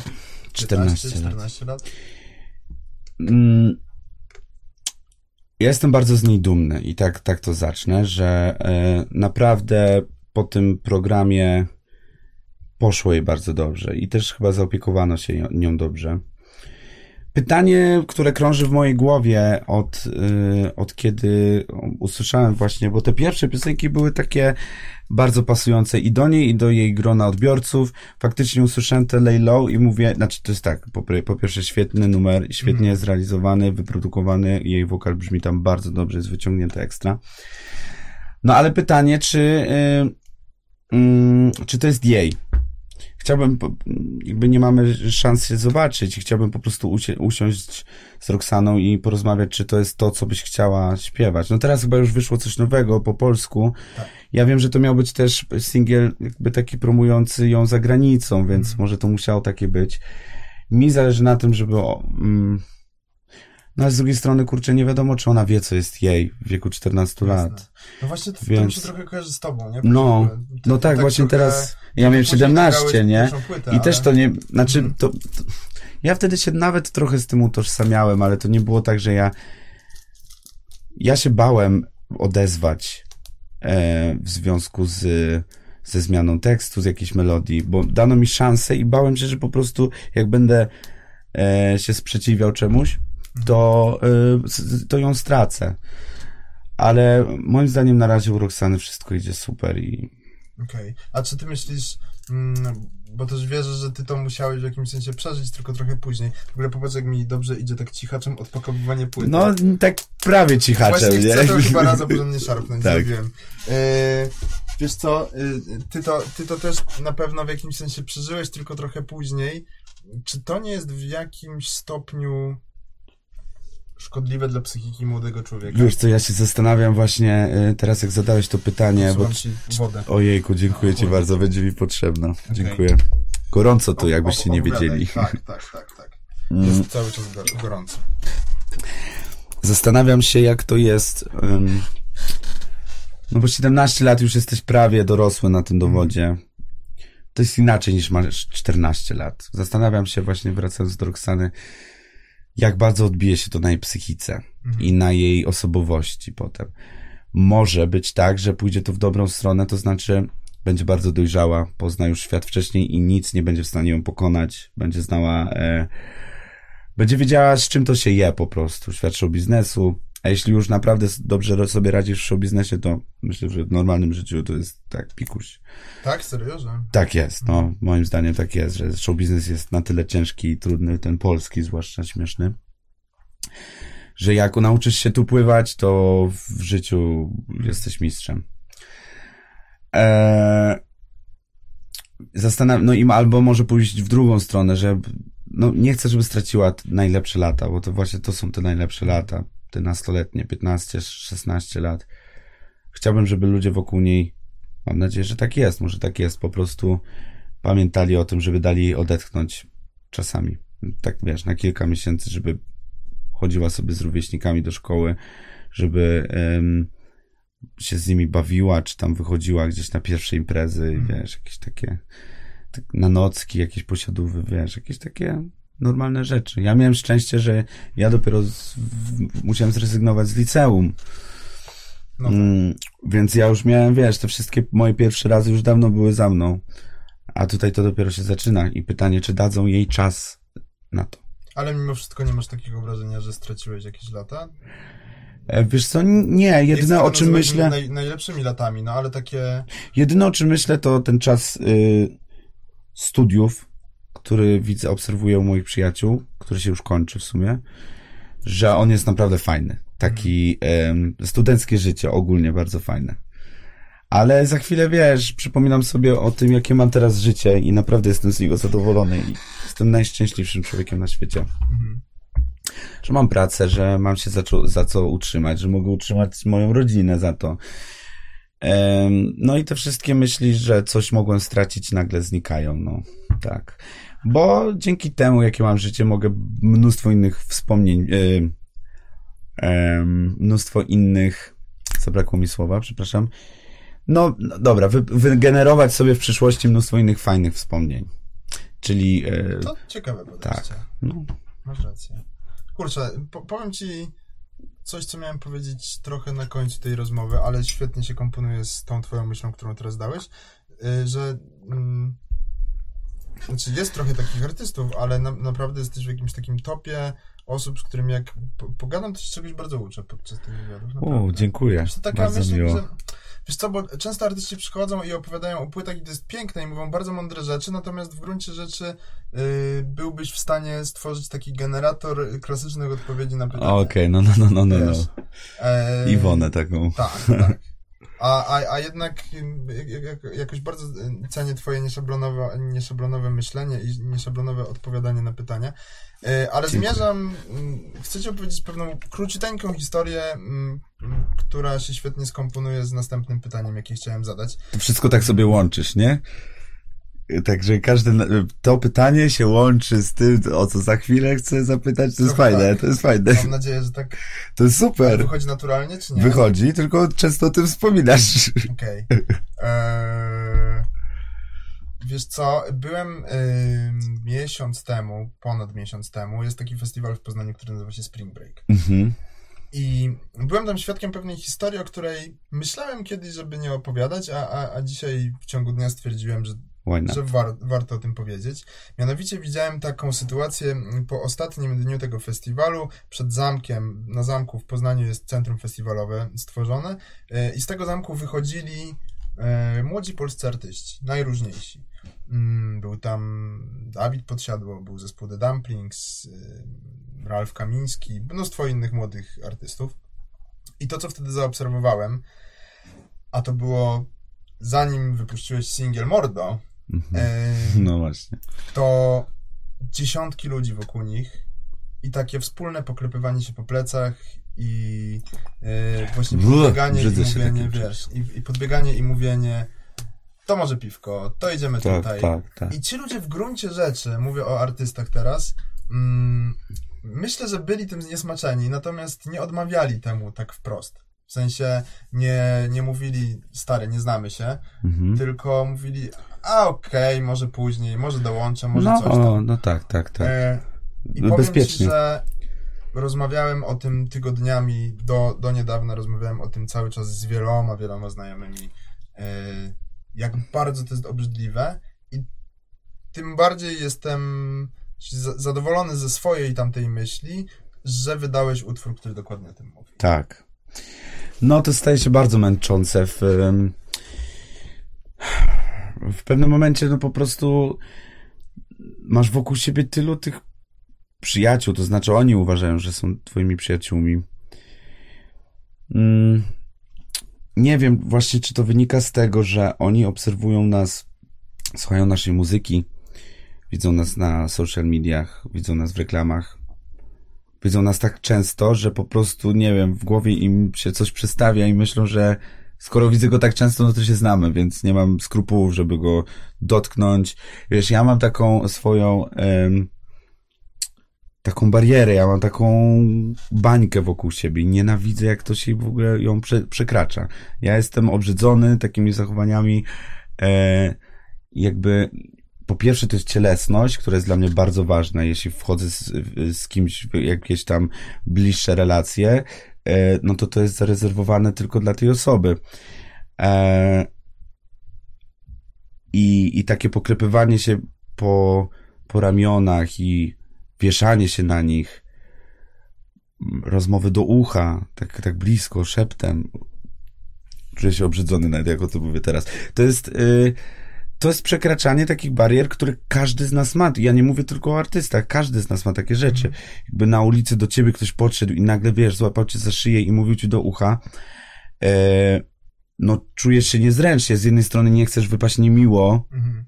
14, 14 lat. Mm, ja jestem bardzo z niej dumny i tak, tak to zacznę, że e, naprawdę po tym programie poszło jej bardzo dobrze i też chyba zaopiekowano się nią dobrze. Pytanie, które krąży w mojej głowie od, yy, od kiedy usłyszałem właśnie, bo te pierwsze piosenki były takie bardzo pasujące i do niej, i do jej grona odbiorców. Faktycznie usłyszałem te Lay Low i mówię, znaczy to jest tak, po, po pierwsze świetny numer, świetnie mm. zrealizowany, wyprodukowany, jej wokal brzmi tam bardzo dobrze, jest wyciągnięty ekstra. No ale pytanie, czy, yy, yy, czy to jest jej? Chciałbym, jakby nie mamy szans się zobaczyć, chciałbym po prostu usiąść z Roxaną i porozmawiać, czy to jest to, co byś chciała śpiewać. No teraz chyba już wyszło coś nowego po polsku. Tak. Ja wiem, że to miał być też singiel jakby taki promujący ją za granicą, więc mm. może to musiało takie być. Mi zależy na tym, żeby o, mm, no ale z drugiej strony, kurczę, nie wiadomo, czy ona wie, co jest jej w wieku 14 Jasne. lat. No właśnie, to, Więc... to mi się trochę kojarzy z tobą, nie? no, no tak, tak właśnie teraz, ja miałem 17, nie? Płytę, I ale... też to nie, znaczy, mhm. to, to, ja wtedy się nawet trochę z tym utożsamiałem, ale to nie było tak, że ja, ja się bałem odezwać e, w związku z, ze zmianą tekstu, z jakiejś melodii, bo dano mi szansę i bałem się, że po prostu jak będę e, się sprzeciwiał czemuś, to, y, to ją stracę. Ale moim zdaniem na razie u Roxany wszystko idzie super i... Okej. Okay. A czy ty myślisz, mm, bo też wierzę, że ty to musiałeś w jakimś sensie przeżyć, tylko trochę później. W ogóle popatrz, jak mi dobrze idzie tak cichaczem odpakowywanie płyty. No, tak prawie cichaczem, Właśnie nie? chcę to chyba raz porządnie szarpnąć, tak. wiem. E, wiesz co, y, ty to, ty to też na pewno w jakimś sensie przeżyłeś, tylko trochę później. Czy to nie jest w jakimś stopniu szkodliwe dla psychiki młodego człowieka. Wiesz co, ja się zastanawiam właśnie y, teraz, jak zadałeś to pytanie. Bo... ci wodę. Ojejku, dziękuję ci bardzo, będzie mi potrzebna. Okay. Dziękuję. Gorąco tu, jakbyście nie wiedzieli. Tak, tak, tak, tak. Mm. Jest cały czas gorąco. Zastanawiam się, jak to jest. No bo 17 lat już jesteś prawie dorosły na tym dowodzie. To jest inaczej niż masz 14 lat. Zastanawiam się właśnie, wracając do Roxany, jak bardzo odbije się to na jej psychice mhm. i na jej osobowości potem. Może być tak, że pójdzie to w dobrą stronę, to znaczy będzie bardzo dojrzała, pozna już świat wcześniej i nic nie będzie w stanie ją pokonać, będzie znała, e, będzie wiedziała, z czym to się je po prostu, świat show biznesu, a jeśli już naprawdę dobrze sobie radzisz w show biznesie, to myślę, że w normalnym życiu to jest tak pikuś. Tak? Serio? Że... Tak jest, no. Moim zdaniem tak jest, że show biznes jest na tyle ciężki i trudny, ten polski zwłaszcza śmieszny, że jak nauczysz się tu pływać, to w życiu jesteś mistrzem. Eee, zastanawiam, no im albo może pójść w drugą stronę, że no nie chcę, żeby straciła najlepsze lata, bo to właśnie to są te najlepsze lata te nastoletnie, 15, 16 lat. Chciałbym, żeby ludzie wokół niej, mam nadzieję, że tak jest, może tak jest, po prostu pamiętali o tym, żeby dali jej odetchnąć czasami. Tak wiesz, na kilka miesięcy, żeby chodziła sobie z rówieśnikami do szkoły, żeby um, się z nimi bawiła, czy tam wychodziła gdzieś na pierwsze imprezy, mm. wiesz, jakieś takie tak, na nocki, jakieś posiadówy, wiesz, jakieś takie normalne rzeczy. Ja miałem szczęście, że ja dopiero z, w, musiałem zrezygnować z liceum. No tak. mm, więc ja już miałem, wiesz, te wszystkie moje pierwsze razy już dawno były za mną. A tutaj to dopiero się zaczyna i pytanie, czy dadzą jej czas na to. Ale mimo wszystko nie masz takiego wrażenia, że straciłeś jakieś lata? E, Wiesz co, nie, jedyne o czym myślę... Naj, najlepszymi latami, no ale takie... Jedyne o czym myślę to ten czas y, studiów, który widzę, obserwuję u moich przyjaciół, który się już kończy w sumie, że on jest naprawdę fajny. Taki studenckie życie ogólnie bardzo fajne. Ale za chwilę, wiesz, przypominam sobie o tym, jakie mam teraz życie i naprawdę jestem z niego zadowolony i jestem najszczęśliwszym człowiekiem na świecie. Mhm. Że mam pracę, że mam się za, co- za co utrzymać, że mogę utrzymać moją rodzinę za to. No i te wszystkie myśli, że coś mogłem stracić, nagle znikają, no tak. Bo dzięki temu, jakie mam życie, mogę mnóstwo innych wspomnień, y, em, mnóstwo innych, zabrakło mi słowa, przepraszam. No, no dobra, wy, wygenerować sobie w przyszłości mnóstwo innych fajnych wspomnień. Czyli, e, To ciekawe podejście. no, Masz rację. Kurczę, po, powiem ci coś, co miałem powiedzieć trochę na końcu tej rozmowy, ale świetnie się komponuje z tą twoją myślą, którą teraz dałeś, y, że mm, znaczy jest trochę takich artystów, ale na, naprawdę jesteś w jakimś takim topie osób, z którymi jak po, pogadam, to się czegoś bardzo uczę podczas tych wywiadów. o, dziękuję, to taka bardzo myśl, miło. że... Wiesz co, bo często artyści przychodzą i opowiadają o płytach i to jest piękne i mówią bardzo mądre rzeczy, natomiast w gruncie rzeczy y, byłbyś w stanie stworzyć taki generator klasycznych odpowiedzi na pytania. Okej, no, no, no, no, no, no. Wiesz, e, Iwonę taką. Tak, tak. A, a, a jednak jak- jakoś bardzo cenię twoje nieszablonowe, nieszablonowe myślenie i nieszablonowe odpowiadanie na pytania. Y, Ale zmierzam, ym, chcę ci opowiedzieć pewną króciuteńką historię, ym, która się świetnie skomponuje z następnym pytaniem, jakie chciałem zadać. To wszystko tak sobie łączysz, nie? Także każde, to pytanie się łączy z tym, o co za chwilę chcę zapytać, to jest Trochę fajne, tak. to jest fajne. Mam nadzieję, że tak To jest super. wychodzi naturalnie, czy nie? Wychodzi, tylko często o tym wspominasz. Okej. Eee, Wiesz co, byłem ym, miesiąc temu, ponad miesiąc temu, jest taki festiwal w Poznaniu, który nazywa się Spring Break. Mhm. I byłem tam świadkiem pewnej historii, o której myślałem kiedyś, żeby nie opowiadać, a, a, a dzisiaj w ciągu dnia stwierdziłem, że? Że war, warto o tym powiedzieć. Mianowicie widziałem taką sytuację mm, po ostatnim dniu tego festiwalu. Przed zamkiem, na zamku w Poznaniu jest centrum festiwalowe stworzone e, i z tego zamku wychodzili e, młodzi polscy artyści, najróżniejsi. Mm, Był tam Dawid Podsiadło, był zespół The Dumplings, e, Ralf Kamiński, mnóstwo innych młodych artystów. I to, co wtedy zaobserwowałem, a to było zanim wypuściłeś singiel Mordo, Mhm. e, No właśnie. to dziesiątki ludzi wokół nich i takie wspólne poklepywanie się po plecach i e, właśnie podbieganie i brzydzę się mówienie, wiesz, i, i podbieganie i mówienie to może piwko, to idziemy Tak, tutaj. tak, tak. I ci ludzie w gruncie rzeczy, mówię o artystach teraz, mm, myślę, że byli tym zniesmaczeni, natomiast nie odmawiali temu tak wprost. W sensie nie, nie mówili, stary, nie znamy się, Mhm. tylko mówili, a okej, może później, może dołączę, może No, coś tam. no tak, tak, tak. E, I No, powiem ci, bezpiecznie. że rozmawiałem o tym tygodniami, do, do niedawna rozmawiałem o tym cały czas z wieloma, wieloma znajomymi, e, jak bardzo to jest obrzydliwe i tym bardziej jestem za- zadowolony ze swojej tamtej myśli, że wydałeś utwór, który dokładnie o tym mówi. Tak. No to staje się bardzo męczące w w pewnym momencie no po prostu masz wokół siebie tylu tych przyjaciół, to znaczy oni uważają, że są twoimi przyjaciółmi. Mm, nie wiem właśnie, czy to wynika z tego, że oni obserwują nas, słuchają naszej muzyki, widzą nas na social mediach, widzą nas w reklamach, widzą nas tak często, że po prostu, nie wiem, w głowie im się coś przestawia i myślą, że skoro widzę go tak często, no to się znamy, więc nie mam skrupułów, żeby go dotknąć. Wiesz, ja mam taką swoją em, taką barierę, ja mam taką bańkę wokół siebie nienawidzę, jak to się w ogóle ją prze, przekracza. Ja jestem obrzydzony takimi zachowaniami, e, jakby po pierwsze to jest cielesność, która jest dla mnie bardzo ważna, jeśli wchodzę z, z kimś w jakieś tam bliższe relacje, no to to jest zarezerwowane tylko dla tej osoby. E, i, I takie poklepywanie się po, po ramionach i wieszanie się na nich, rozmowy do ucha, tak, tak blisko, szeptem. Czuję się obrzydzony nawet, jak o tym mówię teraz. To jest, y, to jest przekraczanie takich barier, które każdy z nas ma. Ja nie mówię tylko o artystach, każdy z nas ma takie rzeczy. Jakby na ulicy do ciebie ktoś podszedł i nagle, wiesz, złapał cię za szyję i mówił ci do ucha, e, no czujesz się niezręcznie. Z jednej strony nie chcesz wypaść niemiło, Mhm.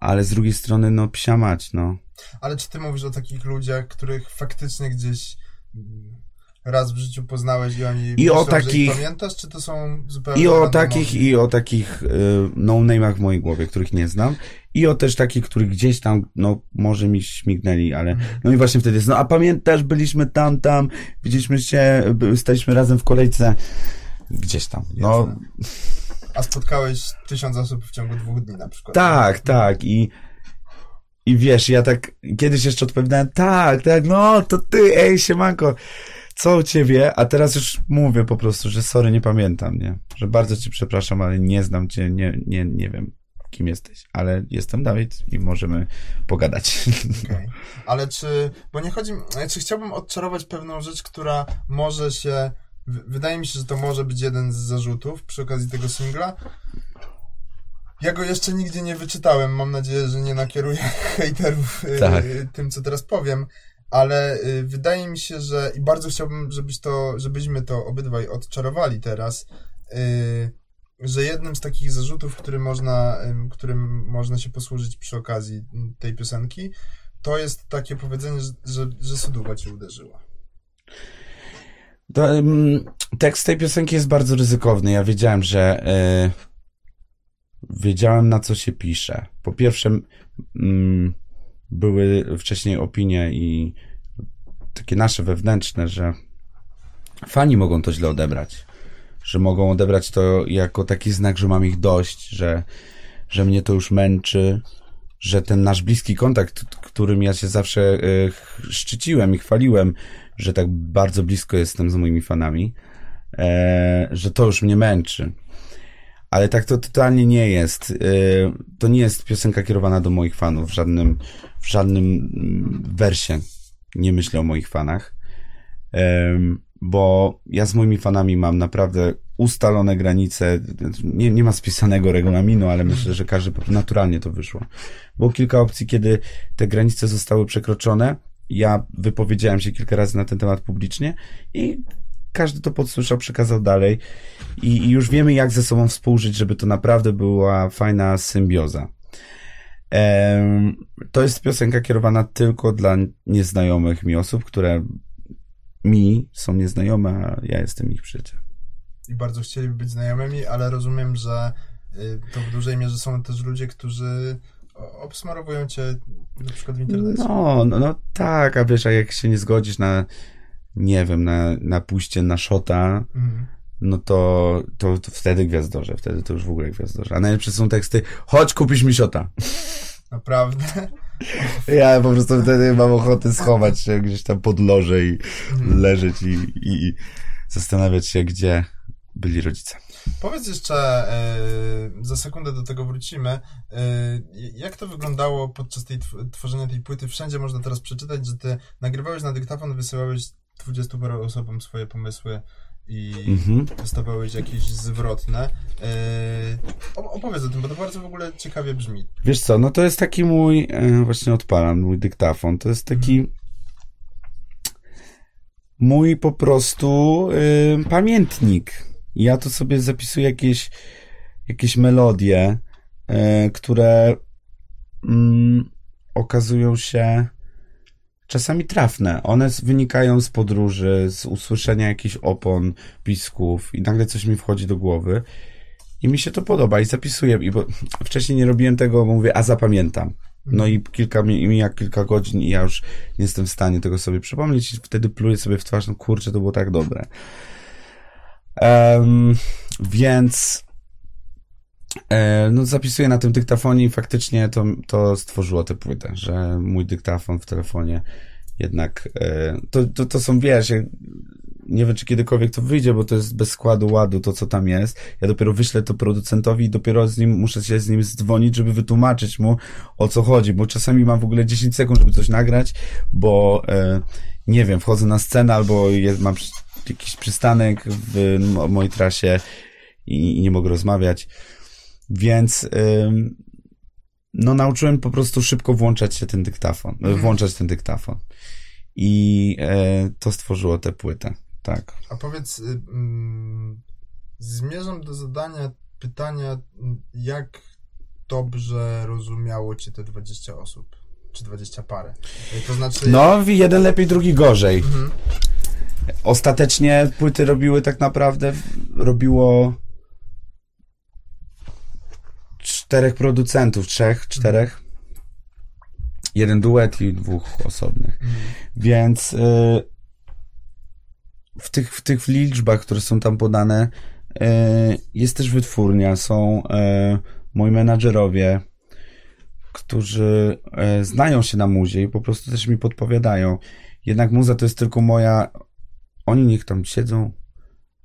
ale z drugiej strony, no psia mać, no. Ale czy ty mówisz o takich ludziach, których faktycznie gdzieś mm, raz w życiu poznałeś i oni I o myślą, że takich- ich pamiętasz, czy to są zupełnie I o takich, i o takich y, no-name'ach w mojej głowie, których nie znam. I o też takich, których gdzieś tam, no, może mi śmignęli, ale, no i właśnie wtedy jest, no, a pamiętasz, byliśmy tam, tam, widzieliśmy się, staliśmy razem w kolejce, gdzieś tam, no, Jasne. A spotkałeś tysiąc osób w ciągu dwóch dni na przykład. tak, tak, i, i wiesz, ja tak kiedyś jeszcze odpowiadałem, tak, tak, no, to ty, ej, siemanko, co u ciebie? A teraz już mówię po prostu, że sorry, nie pamiętam, nie? Że bardzo cię przepraszam, ale nie znam cię, nie, nie, nie wiem, kim jesteś, ale jestem Dawid i możemy pogadać. Okej. Ale czy, bo nie chodzi, czy chciałbym odczarować pewną rzecz, która może się, wydaje mi się, że to może być jeden z zarzutów przy okazji tego singla. Ja go jeszcze nigdzie nie wyczytałem, mam nadzieję, że nie nakieruję hejterów y, Tak. tym, co teraz powiem, ale y, wydaje mi się, że i bardzo chciałbym, żebyś to, żebyśmy to obydwaj odczarowali teraz, y, że jednym z takich zarzutów, który można, ym, którym można się posłużyć przy okazji m, tej piosenki, to jest takie powiedzenie, że, że, że cię uderzyła. To, tekst tej piosenki jest bardzo ryzykowny. Ja wiedziałem, że y, wiedziałem na co się pisze. Po pierwsze, mm, były wcześniej opinie i takie nasze wewnętrzne, że fani mogą to źle odebrać. Że mogą odebrać to jako taki znak, że mam ich dość, że, że mnie to już męczy, że ten nasz bliski kontakt, którym ja się zawsze ch- szczyciłem i chwaliłem, że tak bardzo blisko jestem z moimi fanami, e, że to już mnie męczy. Ale tak to totalnie nie jest. E, to nie jest piosenka kierowana do moich fanów w żadnym, w żadnym mm, wersie. Nie myślę o moich fanach. Bo ja z moimi fanami mam naprawdę ustalone granice. Nie, nie ma spisanego regulaminu, ale myślę, że każdy naturalnie to wyszło. Było kilka opcji, kiedy te granice zostały przekroczone. Ja wypowiedziałem się kilka razy na ten temat publicznie i każdy to podsłyszał, przekazał dalej i, i już wiemy, jak ze sobą współżyć, żeby to naprawdę była fajna symbioza. Em, to jest piosenka kierowana tylko dla nieznajomych mi osób, które mi są nieznajome, a ja jestem ich przyjacielem. I bardzo chcieliby być znajomymi, ale rozumiem, że y, to w dużej mierze są też ludzie, którzy obsmarowują cię na przykład w internecie. No, no, no tak, a wiesz, a jak się nie zgodzisz na, nie wiem, na, na pójście na szota, Mhm. no to, to, to wtedy gwiazdorze, wtedy to już w ogóle gwiazdorze. A najlepsze są teksty, chodź kupisz mi szota. Naprawdę. Ja po prostu wtedy mam ochotę schować się gdzieś tam pod loże i leżeć i, i, i zastanawiać się, gdzie byli rodzice. Powiedz jeszcze, y, za sekundę do tego wrócimy, y, jak to wyglądało podczas tej tw- tworzenia tej płyty? Wszędzie można teraz przeczytać, że ty nagrywałeś na dyktafon, wysyłałeś 20 paru osobom swoje pomysły i Mhm. dostawałeś jakieś zwrotne. Y, op- opowiedz o tym, bo to bardzo w ogóle ciekawie brzmi. Wiesz co, no to jest taki mój, e, właśnie odpalam, mój dyktafon, to jest taki mój po prostu y, pamiętnik. Ja tu sobie zapisuję jakieś, jakieś melodie, które mm, okazują się czasami trafne. One wynikają z podróży, z usłyszenia jakichś opon, pisków i nagle coś mi wchodzi do głowy. I mi się to podoba i zapisuję. I bo wcześniej nie robiłem tego, bo mówię, a zapamiętam. No i kilka, mi- mija kilka godzin i ja już nie jestem w stanie tego sobie przypomnieć i wtedy pluję sobie w twarz, no kurczę, to było tak dobre. Em, więc no zapisuję na tym dyktafonie i faktycznie to, to stworzyło tę płytę, że mój dyktafon w telefonie jednak e, to, to, to są, wiesz, nie wiem, czy kiedykolwiek to wyjdzie, bo to jest bez składu ładu to, co tam jest. Ja dopiero wyślę to producentowi i dopiero z nim, muszę się z nim zdzwonić, żeby wytłumaczyć mu, o co chodzi, bo czasami mam w ogóle 10 sekund, żeby coś nagrać, bo, e, nie wiem, wchodzę na scenę albo jest, mam jakiś przystanek w mojej trasie i, i nie mogę rozmawiać. Więc, no nauczyłem po prostu szybko włączać się ten dyktafon, mhm. włączać ten dyktafon. I e, to stworzyło tę płytę, tak. A powiedz, y, mm, zmierzam do zadania pytania, jak dobrze rozumiało cię te 20 osób? Czy 20 parę? To znaczy... No, jeden lepiej, drugi gorzej. Mhm. Ostatecznie płyty robiły tak naprawdę, robiło czterech producentów, trzech, czterech. Jeden duet i dwóch osobnych. Mm. Więc y, w, tych, w tych liczbach, które są tam podane, y, jest też wytwórnia, są y, moi menadżerowie, którzy y, znają się na muzie i po prostu też mi podpowiadają. Jednak muza to jest tylko moja. Oni niech tam siedzą,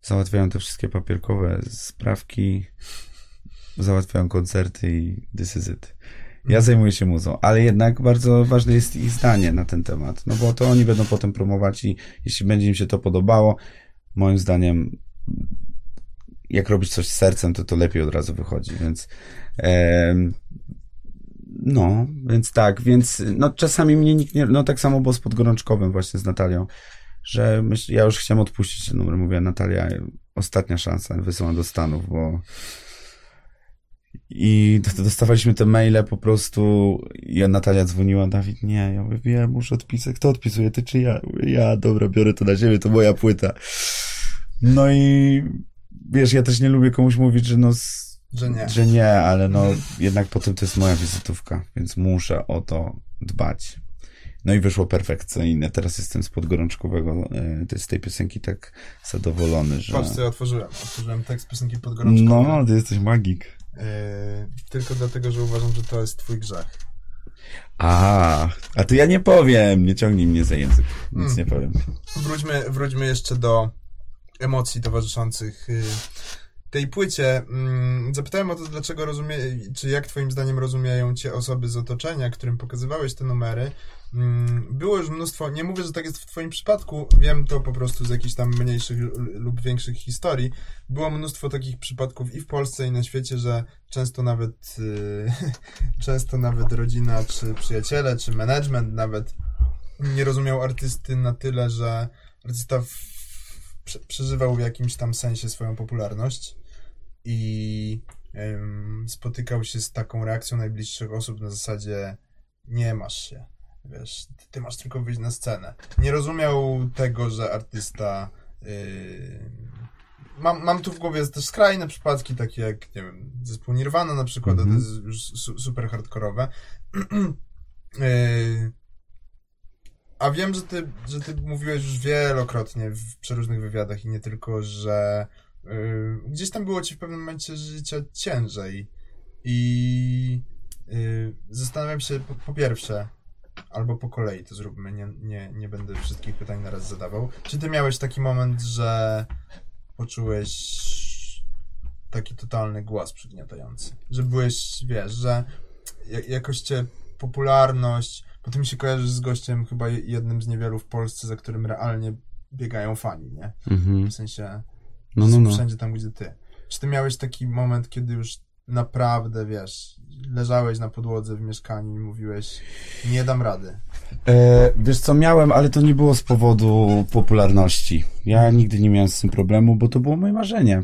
załatwiają te wszystkie papierkowe sprawki, załatwiają koncerty i this is it. Ja zajmuję się muzą, ale jednak bardzo ważne jest ich zdanie na ten temat, no bo to oni będą potem promować i jeśli będzie im się to podobało, moim zdaniem jak robić coś z sercem, to to lepiej od razu wychodzi, więc e, no, więc tak, więc no czasami mnie nikt nie, no tak samo było z Podgorączkowym właśnie z Natalią, że myśl, ja już chciałem odpuścić ten numer, mówię Natalia, ostatnia szansa, wysyłam do Stanów, bo i dostawaliśmy te maile po prostu i Natalia dzwoniła, Dawid, nie, ja mówię, ja muszę odpisać, kto odpisuje, ty czy ja? Ja, dobra, biorę to na siebie, to moja płyta. No i wiesz, ja też nie lubię komuś mówić, że no, że nie, że nie ale no, jednak potem to jest moja wizytówka, więc muszę o to dbać. No i wyszło perfekcyjne. Teraz jestem z podgorączkowego, e, z tej piosenki tak zadowolony, że... Patrz, co ja otworzyłem. Otworzyłem tekst piosenki podgorączkowej. No, ty jesteś magik. Yy, tylko dlatego, że uważam, że to jest twój grzech. A, a to ja nie powiem, nie ciągnij mnie za język, nic mm. nie powiem. Wróćmy, wróćmy jeszcze do emocji towarzyszących yy, tej płycie. Mm, zapytałem o to, dlaczego rozumie, czy jak twoim zdaniem rozumieją cię osoby z otoczenia, którym pokazywałeś te numery. Mm, było już mnóstwo, nie mówię, że tak jest w twoim przypadku, wiem to po prostu z jakichś tam mniejszych lub większych historii. Było mnóstwo takich przypadków i w Polsce, i na świecie, że często nawet yy, często nawet rodzina, czy przyjaciele, czy management nawet nie rozumiał artysty na tyle, że artysta w, prze, przeżywał w jakimś tam sensie swoją popularność i spotykał się z taką reakcją najbliższych osób na zasadzie nie masz się Wiesz, ty, ty masz tylko wyjść na scenę. Nie rozumiał tego, że artysta. Yy... Mam, mam tu w głowie też skrajne przypadki, takie jak, nie wiem, zespół Nirvana na przykład, mm -hmm. to jest już su super hardkorowe. yy... A wiem, że ty, że ty mówiłeś już wielokrotnie w przeróżnych wywiadach i nie tylko, że yy, gdzieś tam było ci w pewnym momencie życia ciężej. I yy, zastanawiam się, po, po pierwsze, albo po kolei to zróbmy, nie, nie, nie będę wszystkich pytań na raz zadawał. Czy ty miałeś taki moment, że poczułeś taki totalny głos przygniatający? Że byłeś, wiesz, że jakoś cię popularność, mi się kojarzysz z gościem chyba jednym z niewielu w Polsce, za którym realnie biegają fani, nie? Mhm. W sensie no, no, no. wszędzie tam, gdzie ty. Czy ty miałeś taki moment, kiedy już naprawdę, wiesz, leżałeś na podłodze w mieszkaniu i mówiłeś, nie dam rady? E, wiesz co, miałem, ale to nie było z powodu popularności. Ja nigdy nie miałem z tym problemu, bo to było moje marzenie.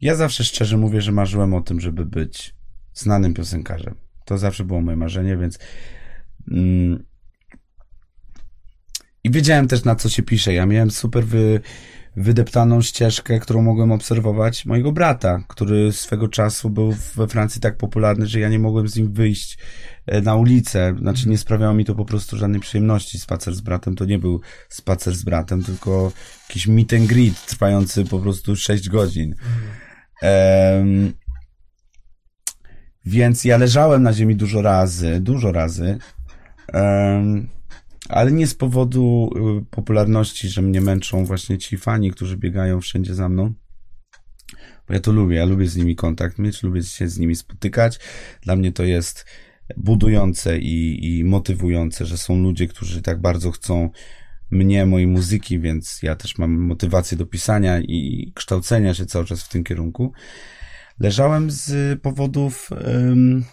Ja zawsze szczerze mówię, że marzyłem o tym, żeby być znanym piosenkarzem. To zawsze było moje marzenie, więc. Mm, I wiedziałem też, na co się pisze. Ja miałem super wy wydeptaną ścieżkę, którą mogłem obserwować mojego brata, który swego czasu był we Francji tak popularny, że ja nie mogłem z nim wyjść e, na ulicę. Znaczy nie sprawiało mi to po prostu żadnej przyjemności. Spacer z bratem to nie był spacer z bratem, tylko jakiś meet and greet trwający po prostu 6 godzin. Um, więc ja leżałem na ziemi dużo razy, dużo razy. Um, Ale nie z powodu y, popularności, że mnie męczą właśnie ci fani, którzy biegają wszędzie za mną. Bo ja to lubię, ja lubię z nimi kontakt mieć, lubię się z nimi spotykać. Dla mnie to jest budujące i, i motywujące, że są ludzie, którzy tak bardzo chcą mnie, mojej muzyki, więc ja też mam motywację do pisania i kształcenia się cały czas w tym kierunku. Leżałem z powodów um,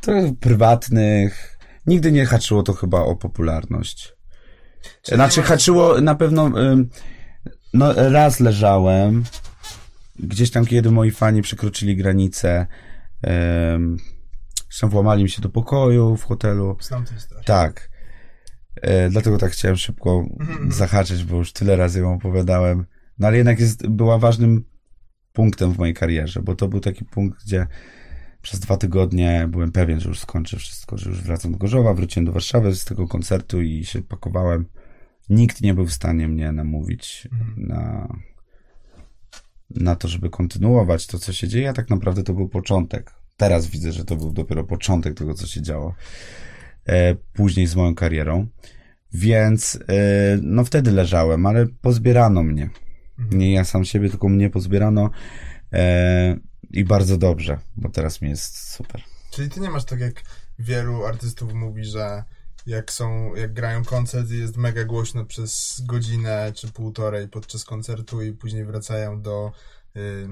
trochę prywatnych. Nigdy nie haczyło to chyba o popularność. Czyli znaczy, haczyło na pewno. No, raz leżałem. Gdzieś tam, kiedy moi fani przekroczyli granicę. Zresztą włamali mi się do pokoju w hotelu. Znam tę historię. Tak. E, dlatego tak chciałem szybko mhm. zahaczyć, bo już tyle razy ją opowiadałem. No ale jednak jest, była ważnym punktem w mojej karierze, bo to był taki punkt, gdzie przez dwa tygodnie byłem pewien, że już skończę wszystko, że już wracam do Gorzowa, wróciłem do Warszawy z tego koncertu i się pakowałem. Nikt nie był w stanie mnie namówić mhm. na, na to, żeby kontynuować to, co się dzieje, a tak naprawdę to był początek. Teraz widzę, że to był dopiero początek tego, co się działo e, później z moją karierą. Więc e, no wtedy leżałem, ale pozbierano mnie. Mhm. Nie ja sam siebie, tylko mnie pozbierano e, i bardzo dobrze, bo teraz mi jest super. Czyli ty nie masz tak jak wielu artystów mówi, że jak są, jak grają koncert i jest mega głośno przez godzinę czy półtorej podczas koncertu i później wracają do y,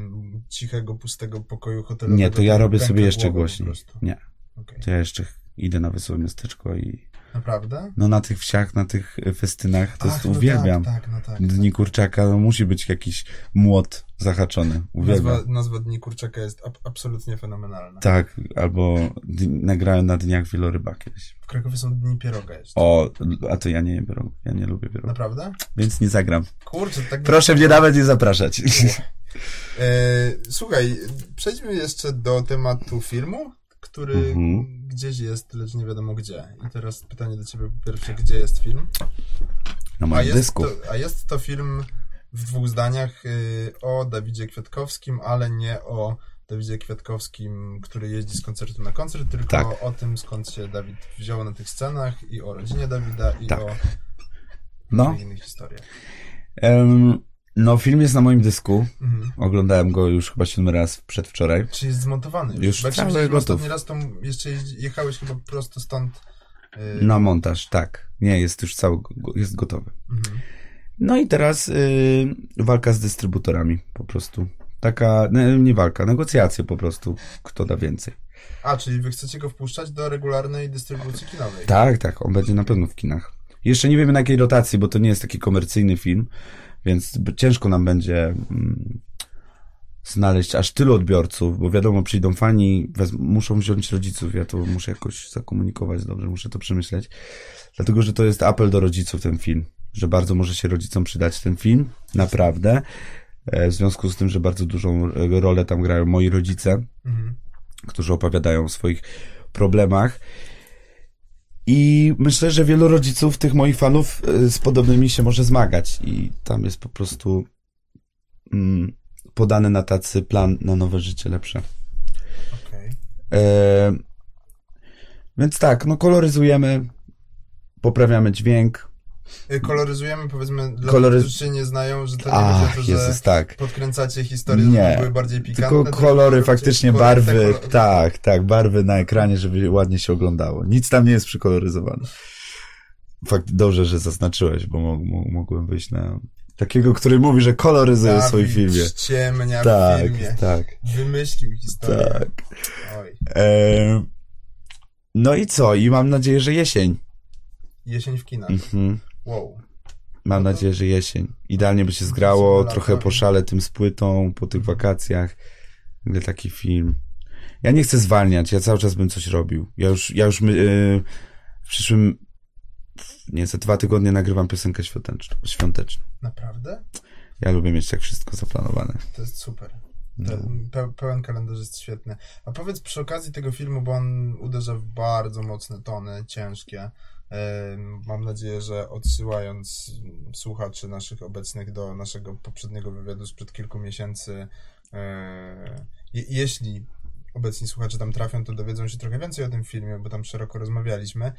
cichego, pustego pokoju hotelowego. Nie, to ja robię sobie jeszcze głośniej. Nie. Okay. To ja jeszcze idę na wesołe miasteczko i Naprawdę? No na tych wsiach, na tych festynach, to Ach, jest, no uwielbiam. Tak, tak, no tak, Dni tak. Kurczaka, no musi być jakiś młot zahaczony. Uwielbiam. Nazwa, nazwa Dni Kurczaka jest ab absolutnie fenomenalna. Tak, albo nagrałem na Dniach Wieloryba kiedyś. W Krakowie są Dni Pieroga jeszcze. O, a to ja nie jem pierogów, ja nie lubię pierogów. Naprawdę? Więc nie zagram. Kurczę, tak... Proszę mnie nawet nie zapraszać. E, słuchaj, przejdźmy jeszcze do tematu filmu który mhm. gdzieś jest, lecz nie wiadomo gdzie. I teraz pytanie do ciebie po pierwsze, gdzie jest film? Na moim a jest dysku. To, a jest to film w dwóch zdaniach y, o Dawidzie Kwiatkowskim, ale nie o Dawidzie Kwiatkowskim, który jeździ z koncertu na koncert, tylko tak. o tym, skąd się Dawid wziął na tych scenach i o rodzinie Dawida i tak. o no. innych historiach. Um, no, film jest na moim dysku. Mhm. Oglądałem go już chyba siódmy raz przedwczoraj. Czy jest zmontowany? Już, już cały gotów. Ostatni raz to jeszcze jechałeś chyba prosto stąd. Yy... Na montaż, tak. Nie, jest już cały, jest gotowy. Mhm. No i teraz yy, walka z dystrybutorami po prostu. Taka, nie, nie walka, negocjacje po prostu. Kto da więcej. A, czyli wy chcecie go wpuszczać do regularnej dystrybucji kinowej? Tak, tak. On będzie na pewno w kinach. Jeszcze nie wiemy na jakiej rotacji, bo to nie jest taki komercyjny film więc ciężko nam będzie mm, znaleźć aż tylu odbiorców, bo wiadomo, przyjdą fani, muszą wziąć rodziców, ja to muszę jakoś zakomunikować dobrze, muszę to przemyśleć, dlatego, że to jest apel do rodziców ten film, że bardzo może się rodzicom przydać ten film, naprawdę, e, w związku z tym, że bardzo dużą rolę tam grają moi rodzice, mhm. którzy opowiadają o swoich problemach i myślę, że wielu rodziców tych moich fanów y, z podobnymi się może zmagać. I tam jest po prostu mm, podany na tacy plan na nowe życie lepsze. Okay. E, więc tak, no koloryzujemy, poprawiamy dźwięk, koloryzujemy, powiedzmy, dla Kolory... tych, którzy się nie znają, że to nie Ach, to, że Jezus, tak. podkręcacie historię, nie. żeby były bardziej pikantne. Tylko kolory, faktycznie barwy, tak, tak, barwy na ekranie, żeby ładnie się oglądało. Nic tam nie jest przykoloryzowane. Fakt, dobrze, że zaznaczyłeś, bo mogłem wyjść na takiego, który mówi, że koloryzuje Dawid swój filmie. ciemnia tak, w filmie. Tak, Wymyślił historię. Tak. E... No i co? I mam nadzieję, że jesień. Jesień w kinach. Mhm. Wow. Mam no nadzieję, że jesień. Idealnie by się zgrało, trochę poszalę tym z płytą po tych wakacjach. Gdy taki film. Ja nie chcę zwalniać, ja cały czas bym coś robił. Ja już, ja już yy, w przyszłym, nie, za dwa tygodnie nagrywam piosenkę świąteczną. świąteczną. Naprawdę? Ja lubię mieć tak wszystko zaplanowane. To jest super. No. Pe pełen kalendarz jest świetny. A powiedz przy okazji tego filmu, bo on uderza w bardzo mocne tony, ciężkie. Mam nadzieję, że odsyłając słuchaczy naszych obecnych do naszego poprzedniego wywiadu sprzed kilku miesięcy, e, jeśli obecni słuchacze tam trafią, to dowiedzą się trochę więcej o tym filmie, bo tam szeroko rozmawialiśmy.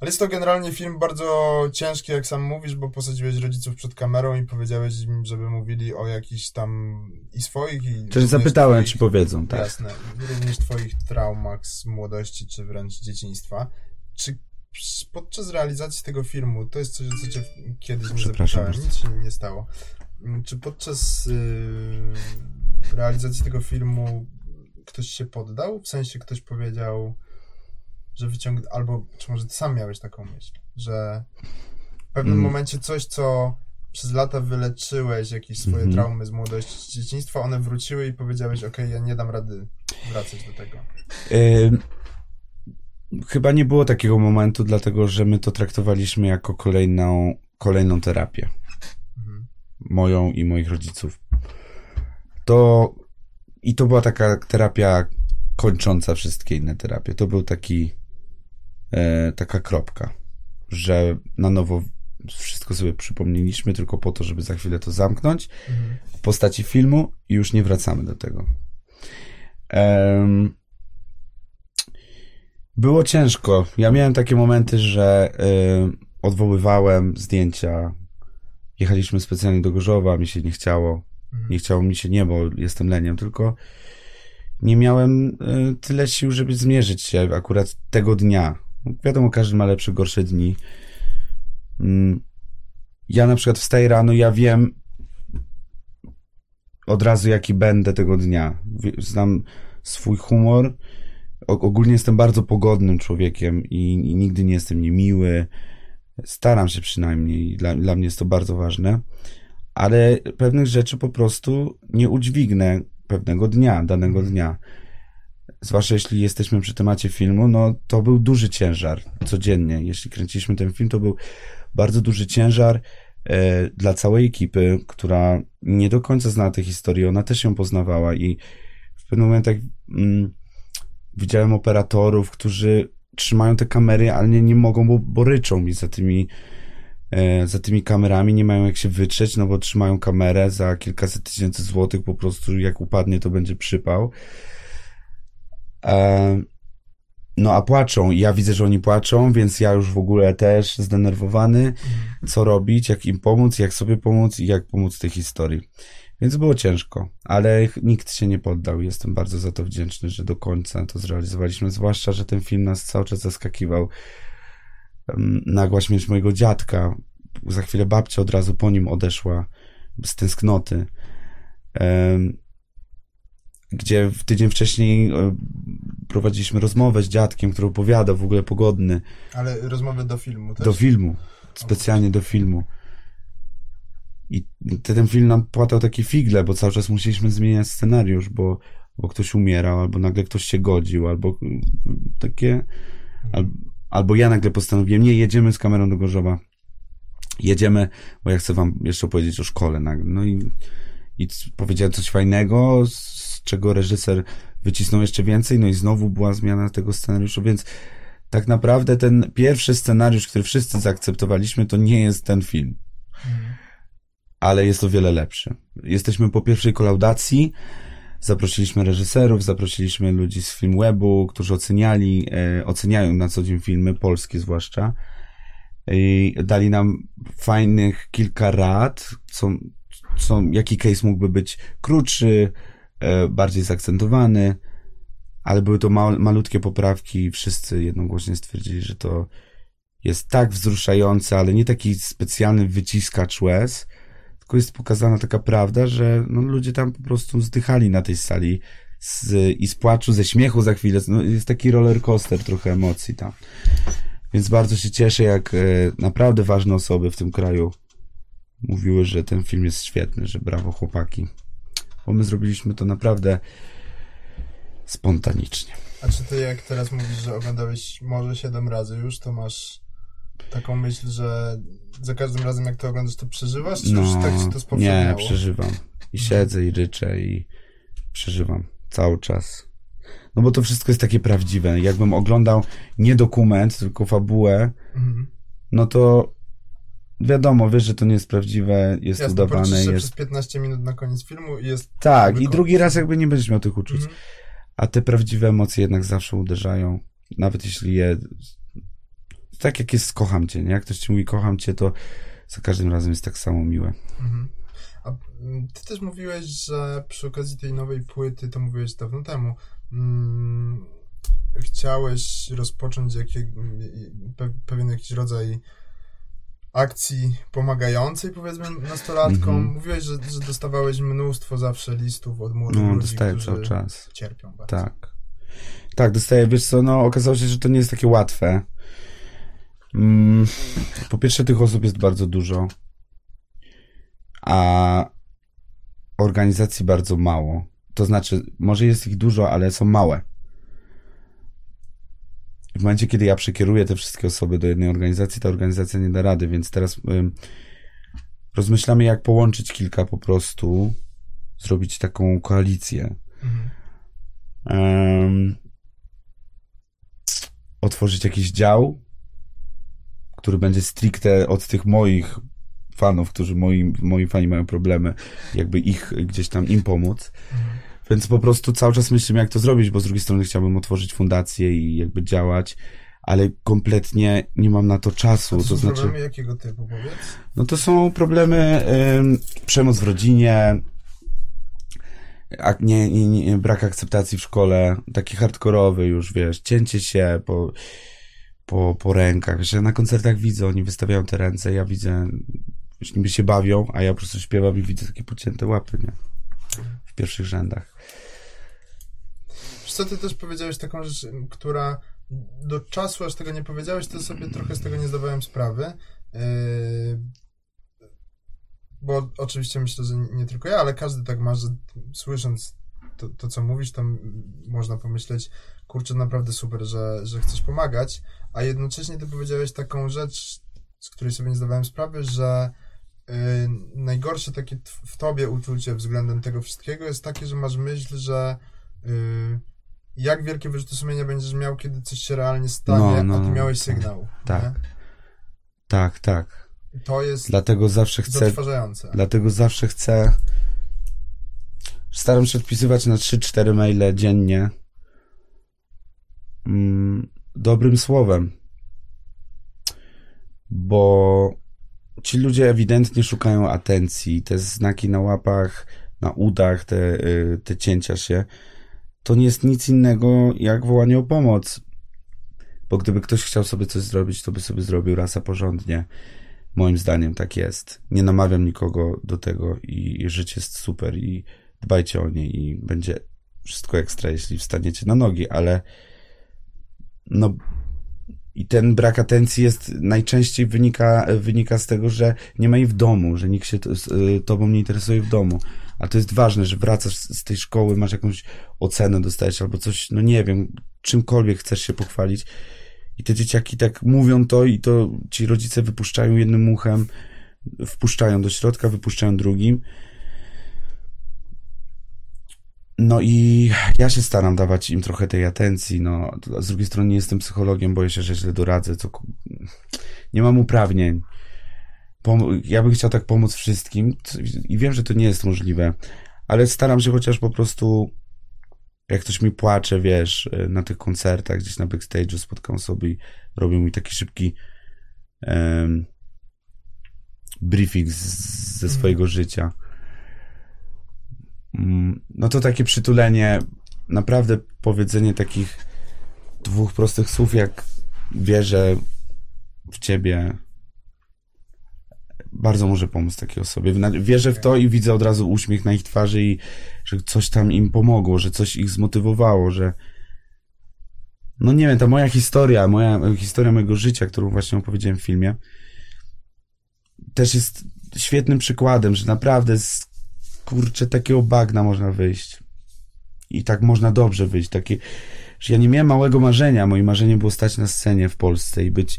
Ale jest to generalnie film bardzo ciężki, jak sam mówisz, bo posadziłeś rodziców przed kamerą i powiedziałeś im, żeby mówili o jakichś tam i swoich i... Czyli zapytałem, twoich, czy powiedzą, tak. Jasne. Również twoich traumach z młodości, czy wręcz dzieciństwa. Czy podczas realizacji tego filmu, to jest coś, co cię kiedyś nie zapytałem, nic się nie stało. Mm, czy podczas yy, realizacji tego filmu ktoś się poddał? W sensie ktoś powiedział, że wyciągnął, albo czy może ty sam miałeś taką myśl, że w pewnym mm. momencie coś, co przez lata wyleczyłeś, jakieś swoje mm traumy z młodości, z dzieciństwa, one wróciły i powiedziałeś, ok, ja nie dam rady wracać do tego. Yy, chyba nie było takiego momentu, dlatego że my to traktowaliśmy jako kolejną, kolejną terapię. Mhm. Moją i moich rodziców. To i to była taka terapia kończąca wszystkie inne terapie. To był taki e, taka kropka, że na nowo wszystko sobie przypomnieliśmy tylko po to, żeby za chwilę to zamknąć mhm. w postaci filmu i już nie wracamy do tego. Um, było ciężko. Ja miałem takie momenty, że y, odwoływałem zdjęcia. Jechaliśmy specjalnie do Gorzowa, mi się nie chciało. Mhm. Nie chciało mi się nie, bo jestem leniem, tylko nie miałem y, tyle sił, żeby zmierzyć się akurat tego dnia. Wiadomo, każdy ma lepsze, gorsze dni. Mm. Ja na przykład wstaję rano, ja wiem od razu, jaki będę tego dnia. Znam swój humor ogólnie jestem bardzo pogodnym człowiekiem i, i, nigdy nie jestem niemiły. Staram się przynajmniej, dla, dla mnie jest to bardzo ważne, ale pewnych rzeczy po prostu nie udźwignę pewnego dnia, danego mhm. dnia. Zwłaszcza jeśli jesteśmy przy temacie filmu, no to był duży ciężar codziennie. Jeśli kręciliśmy ten film, to był bardzo duży ciężar e, dla całej ekipy, która nie do końca zna tę historię. Ona też ją poznawała i w pewnym momentach mm, widziałem operatorów, którzy trzymają te kamery, ale nie, nie mogą, bo, bo ryczą mi za tymi, e, za tymi kamerami, nie mają jak się wytrzeć, no bo trzymają kamerę za kilkaset tysięcy złotych, po prostu jak upadnie, to będzie przypał. E, no a płaczą. Ja widzę, że oni płaczą, więc ja już w ogóle też zdenerwowany, co robić, jak im pomóc, jak sobie pomóc? I jak pomóc tej historii. Więc było ciężko, ale nikt się nie poddał. Jestem bardzo za to wdzięczny, że do końca to zrealizowaliśmy. Zwłaszcza, że ten film nas cały czas zaskakiwał. Nagła śmierć mojego dziadka. Za chwilę babcia od razu po nim odeszła z tęsknoty. Gdzie w tydzień wcześniej e, prowadziliśmy rozmowę z dziadkiem, który opowiada w ogóle pogodny. Ale rozmowę do filmu też? Do filmu. Specjalnie do filmu. I ten film nam płatał takie figle, bo cały czas musieliśmy zmieniać scenariusz, bo, bo ktoś umierał, albo nagle ktoś się godził, albo takie. Al, albo ja nagle postanowiłem, nie, jedziemy z kamerą do Gorzowa. Jedziemy, bo ja chcę wam jeszcze opowiedzieć o szkole nagle. No i, i powiedziałem coś fajnego, z czego reżyser wycisnął jeszcze więcej, no i znowu była zmiana tego scenariuszu, więc tak naprawdę ten pierwszy scenariusz, który wszyscy zaakceptowaliśmy, to nie jest ten film. Ale jest o wiele lepszy. Jesteśmy po pierwszej kolaudacji, zaprosiliśmy reżyserów, zaprosiliśmy ludzi z Filmwebu, którzy oceniali, e, oceniają na co dzień filmy, polskie zwłaszcza, i dali nam fajnych kilka rad, co, co, jaki case mógłby być krótszy, e, bardziej zaakcentowany, ale były to mal, malutkie poprawki i wszyscy jednogłośnie stwierdzili, że to jest tak wzruszające, ale nie taki specjalny wyciskacz łez, tylko jest pokazana taka prawda, że no, ludzie tam po prostu zdychali na tej sali z, i z płaczu, ze śmiechu za chwilę. No, jest taki roller coaster trochę emocji tam. Więc bardzo się cieszę, jak e, naprawdę ważne osoby w tym kraju mówiły, że ten film jest świetny, że brawo chłopaki. Bo my zrobiliśmy to naprawdę spontanicznie. A czy ty jak teraz mówisz, że oglądałeś może 7 razy już, to masz taką myśl, że za każdym razem jak to oglądasz, to przeżywasz, czy no, już tak się to spowszedniało? Nie, przeżywam. I siedzę, i ryczę, i przeżywam cały czas. No bo to wszystko jest takie prawdziwe. Jakbym oglądał nie dokument, tylko fabułę, mhm. no to wiadomo, wiesz, że to nie jest prawdziwe, jest Jasne, udawane. Jest przez 15 minut na koniec filmu i jest... Tak, i drugi raz jakby nie będziesz miał tych uczuć. Mhm. A te prawdziwe emocje jednak zawsze uderzają. Nawet jeśli je tak jak jest kocham cię, nie? Jak ktoś ci mówi kocham cię, to za każdym razem jest tak samo miłe. Mhm. A mm, ty też mówiłeś, że przy okazji tej nowej płyty, to mówiłeś dawno temu, mm, chciałeś rozpocząć jakie, pe, pewien jakiś rodzaj akcji pomagającej, powiedzmy, nastolatkom. Mm -hmm. Mówiłeś, że, że, dostawałeś mnóstwo zawsze listów od młodych no, ludzi, dostaję cały czas. cierpią bardzo. Tak. Tak, dostaję. Wiesz co, no okazało się, że to nie jest takie łatwe. Mm, po pierwsze, tych osób jest bardzo dużo, a organizacji bardzo mało. To znaczy, może jest ich dużo, ale są małe w momencie, kiedy ja przekieruję te wszystkie osoby do jednej organizacji, ta organizacja nie da rady, więc teraz y, rozmyślamy, jak połączyć kilka po prostu, zrobić taką koalicję. Mhm. Um, otworzyć jakiś dział, który będzie stricte od tych moich fanów, którzy moi, moi fani mają problemy, jakby ich gdzieś tam im pomóc. Mhm. Więc po prostu cały czas myślimy, jak to zrobić, bo z drugiej strony chciałbym otworzyć fundację i jakby działać, ale kompletnie nie mam na to czasu. to, to są znaczy, problemy jakiego typu, powiedz? No to są problemy, y, przemoc w rodzinie, nie, nie, nie, brak akceptacji w szkole, taki hardkorowy już, wiesz, cięcie się po, po, po rękach, że na koncertach widzę, oni wystawiają te ręce, ja widzę, już niby się bawią, a ja po prostu śpiewam i widzę takie pocięte łapy, nie? W pierwszych rzędach. Co ty też powiedziałeś taką rzecz, która do czasu, aż tego nie powiedziałeś, to sobie trochę z tego nie zdawałem sprawy. Yy, bo oczywiście myślę, że nie tylko ja, ale każdy tak ma, że słysząc to, to co mówisz, to można pomyśleć, kurczę, naprawdę super, że, że chcesz pomagać, a jednocześnie ty powiedziałeś taką rzecz, z której sobie nie zdawałem sprawy, że yy, najgorsze takie w tobie uczucie względem tego wszystkiego jest takie, że masz myśl, że yy, jak wielkie wyrzuty sumienia będziesz miał, kiedy coś się realnie stanie, no, no, a ty no, miałeś tak. sygnał. Tak. Nie? Tak, tak. To jest dlatego zawsze chcę. Dlatego zawsze chcę. Staram się odpisywać na 3-4 maile dziennie. Mm, dobrym słowem. Bo ci ludzie ewidentnie szukają atencji. Te znaki na łapach, na udach, te, y, te cięcia się to nie jest nic innego jak wołanie o pomoc. Bo gdyby ktoś chciał sobie coś zrobić, to by sobie zrobił rasa porządnie. Moim zdaniem tak jest. Nie namawiam nikogo do tego i, i życie jest super i dbajcie o nie i będzie wszystko ekstra, jeśli wstaniecie na nogi, ale no i ten brak atencji jest najczęściej wynika, wynika z tego, że nie ma jej w domu, że nikt się to, y, tobą nie interesuje w domu. A to jest ważne, że wracasz z tej szkoły, masz jakąś ocenę dostajesz albo coś, no nie wiem, czymkolwiek chcesz się pochwalić. I te dzieciaki tak mówią to i to ci rodzice wypuszczają jednym uchem, wpuszczają do środka, wypuszczają drugim. No i ja się staram dawać im trochę tej atencji, no. Z drugiej strony nie jestem psychologiem, boję się, że źle doradzę, to nie mam uprawnień. Ja bym chciał tak pomóc wszystkim i wiem, że to nie jest możliwe, ale staram się chociaż po prostu jak ktoś mi płacze, wiesz, na tych koncertach, gdzieś na backstage'u spotkam sobie i robią mi taki szybki um, briefing z, ze mhm. swojego mm. życia. No to takie przytulenie, naprawdę powiedzenie takich dwóch prostych słów, jak wierzę w ciebie, bardzo może pomóc takiej osobie. Wierzę w to i widzę od razu uśmiech na ich twarzy i że coś tam im pomogło, że coś ich zmotywowało, że no nie wiem, ta moja historia, moja historia mojego życia, którą właśnie opowiedziałem w filmie, też jest świetnym przykładem, że naprawdę z kurczę takiego bagna można wyjść. I tak można dobrze wyjść. Takie, że ja nie miałem małego marzenia. Moim marzeniem było stać na scenie w Polsce i być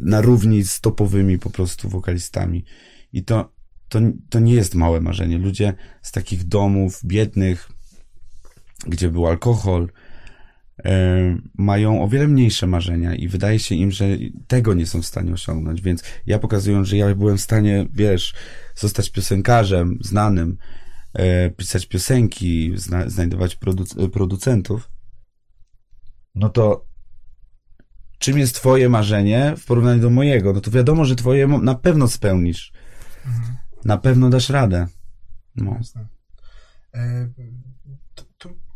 na równi z topowymi po prostu wokalistami. I to, to, to nie jest małe marzenie. Ludzie z takich domów biednych, gdzie był alkohol, mają o wiele mniejsze marzenia i wydaje się im, że tego nie są w stanie osiągnąć. Więc ja pokazując, że ja byłem w stanie, wiesz, zostać piosenkarzem znanym, e, pisać piosenki, zna, znajdować produc- producentów, no to czym jest twoje marzenie w porównaniu do mojego, no to wiadomo, że twoje na pewno spełnisz. Mhm. Na pewno dasz radę. No. Jasne.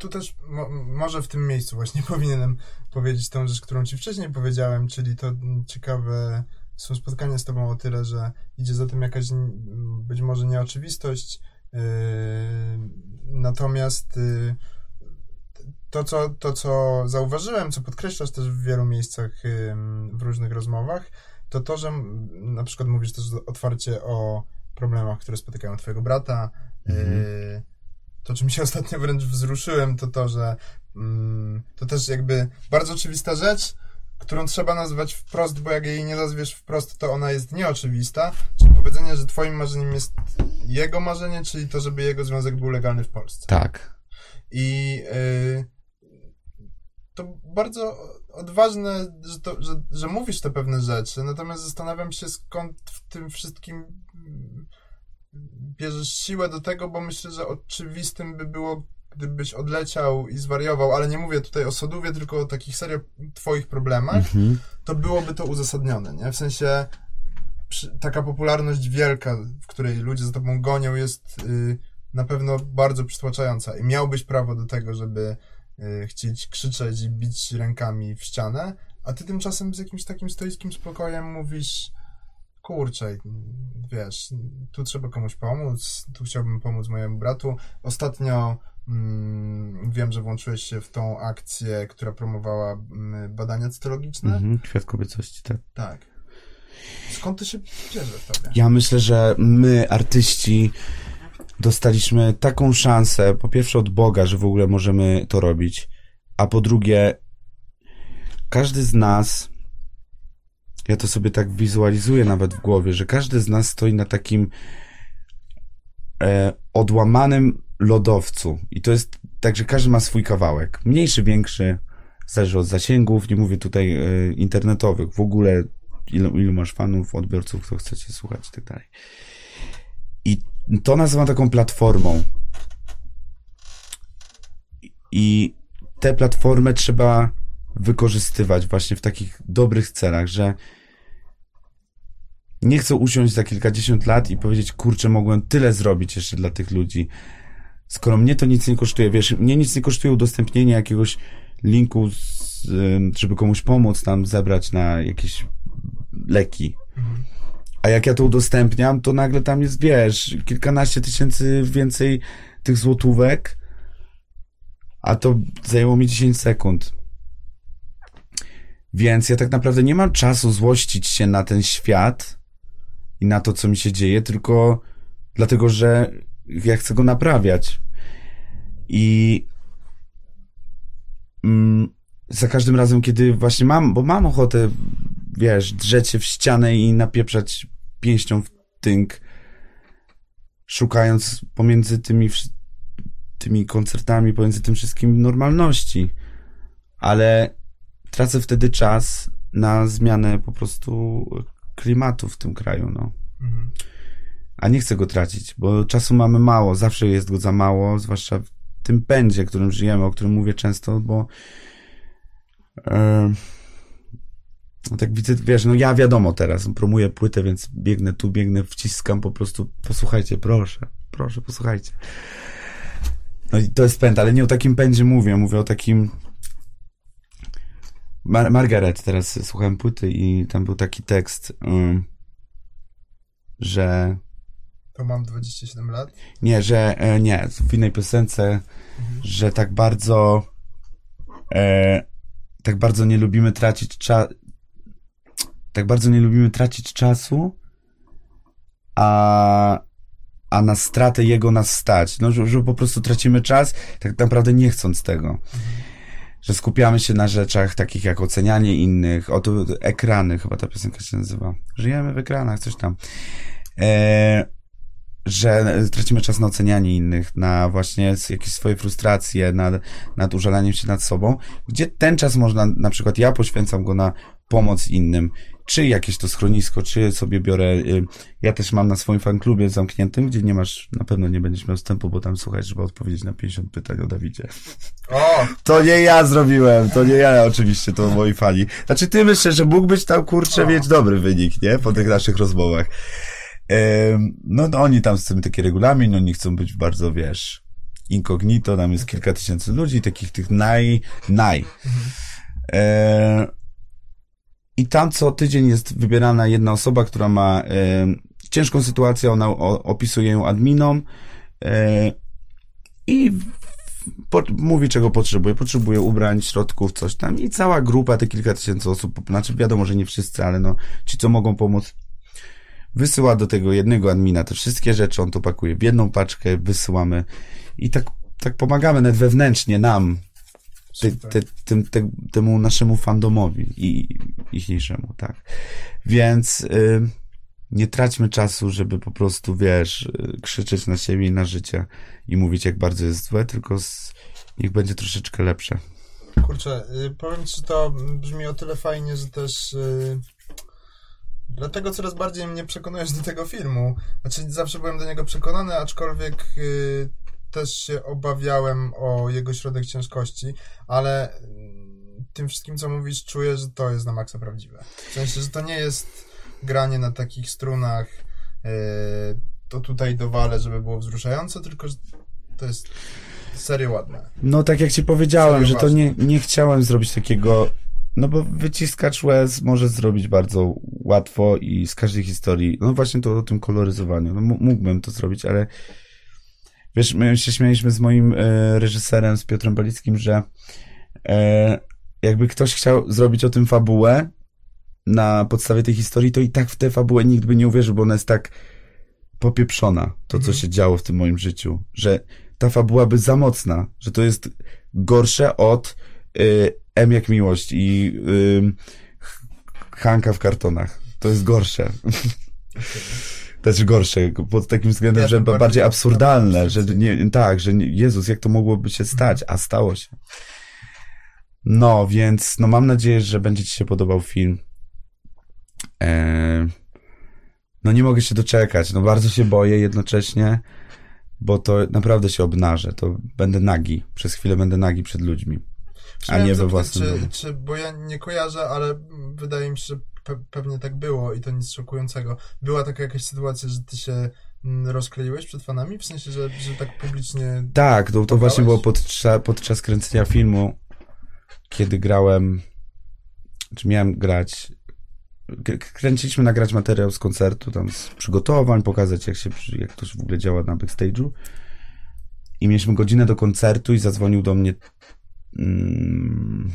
Tu, tu, też mo, może w tym miejscu właśnie powinienem powiedzieć tą rzecz, którą ci wcześniej powiedziałem, czyli to ciekawe są spotkania z tobą o tyle, że idzie za tym jakaś być może nieoczywistość, yy, natomiast yy, to, co, to, co zauważyłem, co podkreślasz też w wielu miejscach yy, w różnych rozmowach, to to, że na przykład mówisz też otwarcie o problemach, które spotykają twojego brata, mhm. To, czym się ostatnio wręcz wzruszyłem, to to, że mm, to też jakby bardzo oczywista rzecz, którą trzeba nazwać wprost, bo jak jej nie nazwiesz wprost, to ona jest nieoczywista. Czyli powiedzenie, że twoim marzeniem jest jego marzenie, czyli to, żeby jego związek był legalny w Polsce. Tak. I yy, to bardzo odważne, że, to, że, że mówisz te pewne rzeczy, natomiast zastanawiam się, skąd w tym wszystkim bierzesz siłę do tego, bo myślę, że oczywistym by było gdybyś odleciał i zwariował, ale nie mówię tutaj o Sodówie, tylko o takich serio twoich problemach, mhm. to byłoby to uzasadnione, nie? W sensie przy, taka popularność wielka, w której ludzie za tobą gonią, jest y, na pewno bardzo przytłaczająca i miałbyś prawo do tego, żeby y, chcieć krzyczeć i bić rękami w ścianę, a ty tymczasem z jakimś takim stoickim spokojem mówisz kurczę, wiesz, tu trzeba komuś pomóc, tu chciałbym pomóc mojemu bratu. Ostatnio Mm, wiem, że włączyłeś się w tą akcję, która promowała mm, badania cytologiczne. Mhm, Świat kobiecości, tak. Tak. Skąd to się bierze w tobie? Ja myślę, że my, artyści, dostaliśmy taką szansę, po pierwsze od Boga, że w ogóle możemy to robić, a po drugie, każdy z nas, ja to sobie tak wizualizuję nawet w głowie, że każdy z nas stoi na takim e, odłamanym lodowcu. I to jest tak, że każdy ma swój kawałek. Mniejszy, większy, zależy od zasięgów, nie mówię tutaj y, internetowych, w ogóle ilu, ilu masz fanów, odbiorców, kto chcecie słuchać i tak dalej. I to nazywam taką platformą. I tę platformę trzeba wykorzystywać właśnie w takich dobrych celach, że nie chcę usiąść za kilkadziesiąt lat i powiedzieć, kurczę, mogłem tyle zrobić jeszcze dla tych ludzi skoro mnie to nic nie kosztuje, wiesz, mnie nic nie kosztuje udostępnienie jakiegoś linku, z, żeby komuś pomóc tam zebrać na jakieś leki. A jak ja to udostępniam, to nagle tam jest, wiesz, kilkanaście tysięcy więcej tych złotówek, a to zajęło mi 10 sekund. Więc ja tak naprawdę nie mam czasu złościć się na ten świat i na to, co mi się dzieje, tylko dlatego, że ja chcę go naprawiać. I mm, za każdym razem, kiedy właśnie mam, bo mam ochotę, wiesz, drzeć się w ścianę i napieprzać pięścią w tynk, szukając pomiędzy tymi, tymi koncertami, pomiędzy tym wszystkim normalności. Ale tracę wtedy czas na zmianę po prostu klimatu w tym kraju, no. Mhm a nie chcę go tracić, bo czasu mamy mało, zawsze jest go za mało, zwłaszcza w tym pędzie, którym żyjemy, o którym mówię często, bo e, no tak widzę, wiesz, no ja wiadomo teraz, promuję płytę, więc biegnę tu, biegnę, wciskam po prostu, posłuchajcie, proszę, proszę, posłuchajcie. No i to jest pęd, ale nie o takim pędzie mówię, mówię o takim Mar Margaret, teraz słuchałem płyty i tam był taki tekst, um, że to mam 27 lat? Nie, że e, nie, w innej piosence, mhm. że tak bardzo e, tak bardzo nie lubimy tracić czasu tak bardzo nie lubimy tracić czasu, a, a na stratę jego nas stać. No, że, że po prostu tracimy czas, tak naprawdę nie chcąc tego. Mhm. Że skupiamy się na rzeczach takich jak ocenianie innych, oto ekrany, chyba ta piosenka się nazywa. Żyjemy w ekranach, coś tam. E, że tracimy czas na ocenianie innych, na właśnie jakieś swoje frustracje, nad, nad użalaniem się nad sobą, gdzie ten czas można, na przykład ja poświęcam go na pomoc innym, czy jakieś to schronisko, czy sobie biorę, y, ja też mam na swoim fanklubie zamkniętym, gdzie nie masz, na pewno nie będziesz miał wstępu, bo tam słuchaj, trzeba odpowiedzieć na 50 pytań o Dawidzie. O! To nie ja zrobiłem, to nie ja oczywiście, to moi fani. Znaczy ty myślę, że mógłbyś tam, kurczę, mieć dobry wynik, nie? Po tych naszych rozmowach. No, no oni tam chcą taki regulamin, oni chcą być bardzo, wiesz, incognito, tam jest kilka tysięcy ludzi, takich tych naj, naj. E, I tam co tydzień jest wybierana jedna osoba, która ma e, ciężką sytuację, ona o, opisuje ją adminom e, i po, mówi, czego potrzebuje. Potrzebuje ubrań, środków, coś tam. I cała grupa, te kilka tysięcy osób, znaczy wiadomo, że nie wszyscy, ale no, ci, co mogą pomóc, wysyła do tego jednego admina te wszystkie rzeczy, on to pakuje w jedną paczkę, wysyłamy. I tak, tak pomagamy nawet wewnętrznie nam, Super. ty, tym, te, temu naszemu fandomowi i ichniejszemu, tak. Więc y, nie traćmy czasu, żeby po prostu, wiesz, y, krzyczeć na siebie i na życie i mówić, jak bardzo jest złe, tylko z, niech będzie troszeczkę lepsze. Kurczę, y, powiem ci, to brzmi o tyle fajnie, że też y, dlatego coraz bardziej mnie przekonujesz do tego filmu. Znaczy, zawsze byłem do niego przekonany, aczkolwiek y, też się obawiałem o jego środek ciężkości, ale y, tym wszystkim, co mówisz, czuję, że to jest na maksa prawdziwe. W sensie, że to nie jest granie na takich strunach, y, to tutaj dowalę, żeby było wzruszające, tylko że to jest serio ładne. No tak jak ci powiedziałem, Serio że to ważne. nie, nie chciałem zrobić takiego, no bo wyciskacz łez może zrobić bardzo łatwo i z każdej historii, no właśnie to o tym koloryzowaniu, no mógłbym to zrobić, ale wiesz, my się śmialiśmy z moim e, reżyserem, z Piotrem Balickim, że e, jakby ktoś chciał zrobić o tym fabułę na podstawie tej historii, to i tak w tę fabułę nikt by nie uwierzył, bo ona jest tak popieprzona, to co Mhm. się się działo w tym moim życiu, że ta fabuła by za mocna, że to jest gorsze od y, M jak miłość i y, Hanka w kartonach. To jest gorsze. Też gorsze, pod takim względem, Ja że bardziej bardziej absurdalne, że nie, tak, że nie, Jezus, jak to mogłoby się stać, a stało się. No, więc no mam nadzieję, że będzie ci się podobał film. Eee, no nie mogę się doczekać, no bardzo się boję jednocześnie, bo to naprawdę się obnażę, to będę nagi, przez chwilę będę nagi przed ludźmi. A Chciałem nie we własnym czy, czy, bo ja nie kojarzę, ale wydaje mi się, że pe pewnie tak było i to nic szokującego. Była taka jakaś sytuacja, że ty się mm, rozkleiłeś przed fanami? W sensie, że, że tak publicznie... Tak, to, to właśnie było podczas, podczas kręcenia filmu, kiedy grałem, czy miałem grać, kręciliśmy nagrać materiał z koncertu, tam z przygotowań, pokazać jak się, jak to w ogóle działa na backstage'u. I mieliśmy godzinę do koncertu i zadzwonił do mnie mm,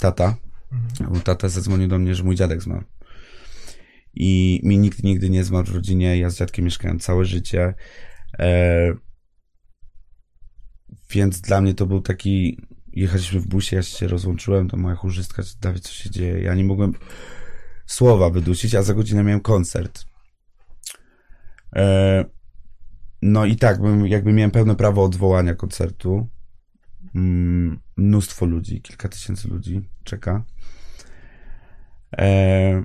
tata. Mhm. Tata zadzwonił do mnie, że mój dziadek zmarł. I mi nikt nigdy nie zmarł w rodzinie. Ja z dziadkiem mieszkałem całe życie. E, więc dla mnie to był taki. Jechaliśmy w busie, ja się rozłączyłem, to moja chórzystka, Dawid, co się dzieje? Ja nie mogłem słowa wydusić, a za godzinę miałem koncert. E, no i tak, jakby miałem pełne prawo odwołania koncertu. Mm, mnóstwo ludzi, kilka tysięcy ludzi czeka. E,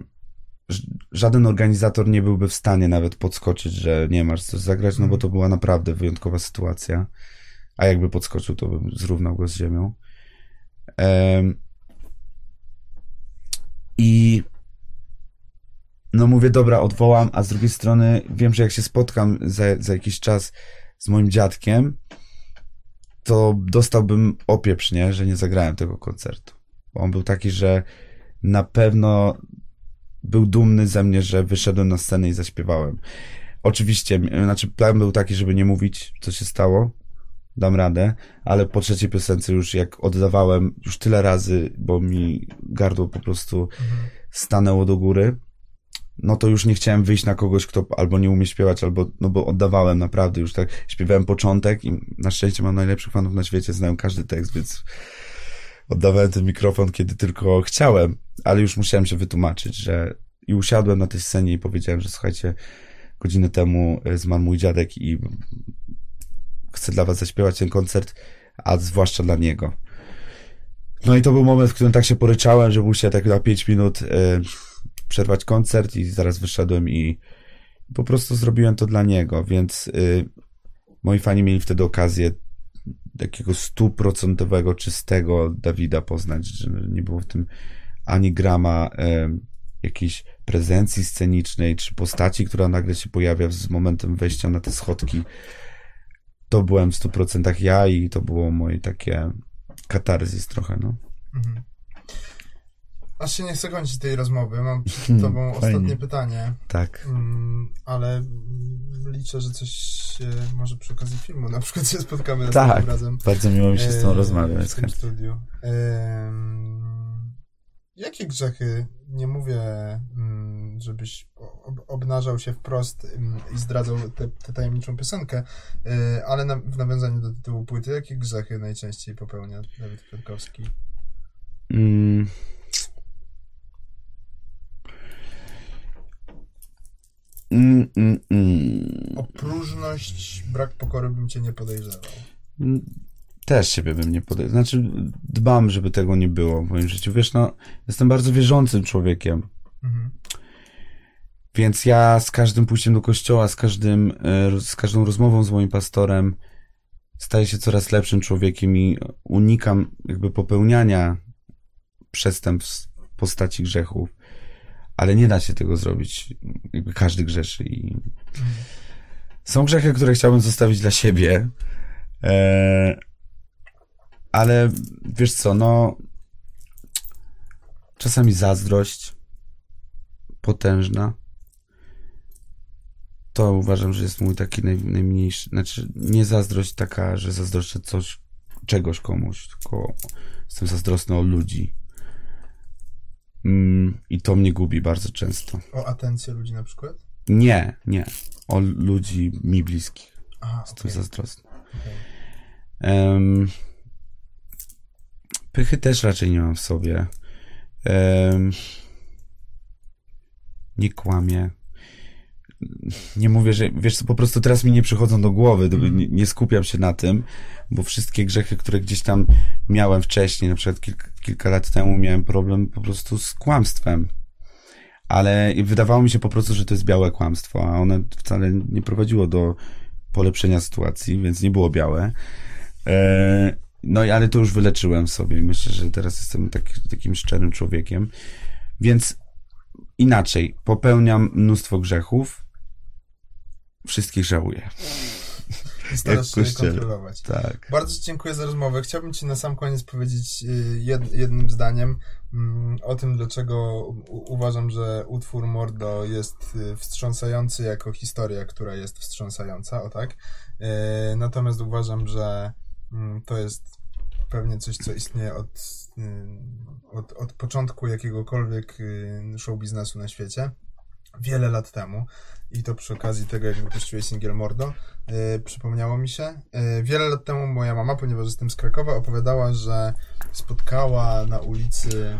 żaden organizator nie byłby w stanie nawet podskoczyć, że nie masz coś zagrać, no bo to była naprawdę wyjątkowa sytuacja. A jakby podskoczył, to bym zrównał go z ziemią. Em, I no mówię, dobra, odwołam, a z drugiej strony wiem, że jak się spotkam za, za jakiś czas z moim dziadkiem, to dostałbym opieprz, nie, że nie zagrałem tego koncertu. Bo on był taki, że na pewno był dumny ze mnie, że wyszedłem na scenę i zaśpiewałem. Oczywiście, znaczy plan był taki, żeby nie mówić, co się stało, dam radę, ale po trzeciej piosence już jak oddawałem już tyle razy, bo mi gardło po prostu Mhm. stanęło do góry, no to już nie chciałem wyjść na kogoś, kto albo nie umie śpiewać, albo, no bo oddawałem naprawdę już tak, śpiewałem początek i na szczęście mam najlepszych fanów na świecie, znają każdy tekst, więc oddawałem ten mikrofon, kiedy tylko chciałem, ale już musiałem się wytłumaczyć, że i usiadłem na tej scenie i powiedziałem, że słuchajcie, godzinę temu e, zmarł mój dziadek i chcę dla was zaśpiewać ten koncert, a zwłaszcza dla niego. No i to był moment, w którym tak się poryczałem, że musiałem tak na 5 minut y, przerwać koncert i zaraz wyszedłem i po prostu zrobiłem to dla niego, więc y, moi fani mieli wtedy okazję takiego stuprocentowego, czystego Dawida poznać, że nie było w tym ani grama y, jakiejś prezencji scenicznej, czy postaci, która nagle się pojawia z momentem wejścia na te schodki. To byłem w 100% ja i to było moje takie katarzis trochę, no. Mhm. Aż się nie chcę kończyć tej rozmowy. Mam przed hmm, tobą ostatnie pytanie. Tak. Mm, ale liczę, że coś się może przy okazji filmu na przykład się spotkamy tak, razem. bardzo miło mi się z tą e, rozmawiać. W tym studiu. E, jakie grzechy, nie mówię, mm, żebyś obnażał się wprost mm, i zdradzał tę tajemniczą piosenkę, e, ale na, w nawiązaniu do tytułu płyty, jakie grzechy najczęściej popełnia Dawid Kwiatkowski? Mm. Mm, mm, mm. O próżność, brak pokory bym cię nie podejrzewał. Mm, też siebie bym nie podejrzewał. Znaczy, dbam, żeby tego nie było w moim życiu. Wiesz, no, jestem bardzo wierzącym człowiekiem. Mhm. Więc ja z każdym pójściem do kościoła, z, każdym, e, z każdą rozmową z moim pastorem staję się coraz lepszym człowiekiem i unikam jakby popełniania przestępstw w postaci grzechów ale nie da się tego zrobić. Jakby każdy grzeszy i są grzechy, które chciałbym zostawić dla siebie, e, ale wiesz co, no czasami zazdrość potężna to uważam, że jest mój taki naj, najmniejszy, znaczy nie zazdrość taka, że zazdroszczę coś, czegoś komuś, tylko jestem zazdrosny o ludzi Mm, I to mnie gubi bardzo często. O atencję ludzi na przykład? Nie, nie. O ludzi mi bliskich. Aha, Jestem okay. zazdrosny. Okay. Um, pychy też raczej nie mam w sobie. Um, nie kłamię nie mówię, że wiesz co, po prostu teraz mi nie przychodzą do głowy, mhm. nie, nie, skupiam się na tym, bo wszystkie grzechy, które gdzieś tam miałem wcześniej, na przykład kilka, kilka lat temu miałem problem po prostu z kłamstwem. Ale wydawało mi się po prostu, że to jest białe kłamstwo, a one wcale nie prowadziło do polepszenia sytuacji, więc nie było białe. E, no i ale to już wyleczyłem sobie. Myślę, że teraz jestem taki, takim szczerym człowiekiem. Więc inaczej, popełniam mnóstwo grzechów, wszystkich żałuję. Starasz się kontrolować. Tak. Bardzo Ci dziękuję za rozmowę. Chciałbym Ci na sam koniec powiedzieć y, jed, jednym zdaniem mm, o tym, dlaczego uważam, że utwór Mordo jest y, wstrząsający jako historia, która jest wstrząsająca, o tak. Y, natomiast uważam, że mm, to jest pewnie coś, co istnieje od, od, od początku jakiegokolwiek show biznesu na świecie wiele lat temu i to przy okazji tego, jak wypuściłeś singiel Mordo, yy, przypomniało mi się. Yy, wiele lat temu moja mama, ponieważ jestem z Krakowa, opowiadała, że spotkała na ulicy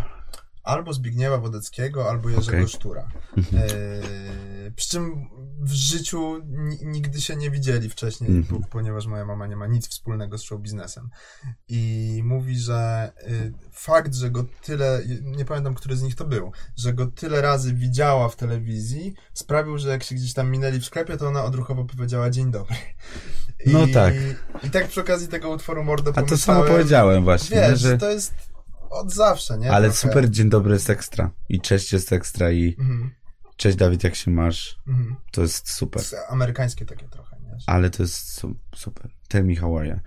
albo Zbigniewa Wodeckiego, albo Jerzego okay. Sztura. Mhm. E, przy czym w życiu nigdy się nie widzieli wcześniej, mm-hmm. ponieważ moja mama nie ma nic wspólnego z show biznesem. I mówi, że y, fakt, że go tyle, nie pamiętam, który z nich to był, że go tyle razy widziała w telewizji, sprawił, że jak się gdzieś tam minęli w sklepie, to ona odruchowo powiedziała dzień dobry. I, no tak. I tak przy okazji tego utworu Mordo A to samo powiedziałem właśnie. Wiesz, że to jest od zawsze, nie? Ale Trochę. super dzień dobry jest ekstra. I cześć jest ekstra i mhm. cześć Dawid, jak się masz? Mhm. To jest super. To jest amerykańskie takie trochę, nie? Ale to jest su super. Tell me how are you.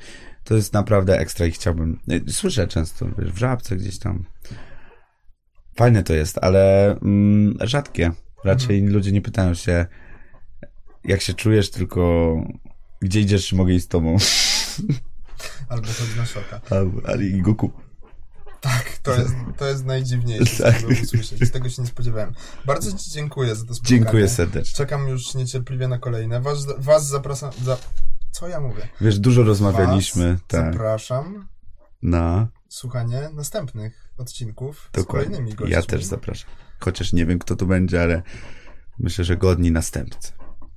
To jest naprawdę ekstra i chciałbym... Y, słyszę często, wiesz, w żabce gdzieś tam. Fajne to jest, ale mm, rzadkie. Raczej mhm. ludzie nie pytają się jak się czujesz, tylko gdzie idziesz, czy mogę iść z tobą. Albo chodzi na szoka. Albo, ale i Goku. Tak, to jest, to jest najdziwniejsze, tak. co usłyszeć. Z tego się nie spodziewałem. Bardzo Ci dziękuję za to spotkanie. Dziękuję serdecznie. Czekam już niecierpliwie na kolejne. Was, was zapraszam... Za... Co ja mówię? Wiesz, dużo rozmawialiśmy. Was tak. Zapraszam na słuchanie następnych odcinków Dokładnie. z kolejnymi gośćmi. Ja też zapraszam. Chociaż nie wiem, kto to będzie, ale myślę, że godni następcy.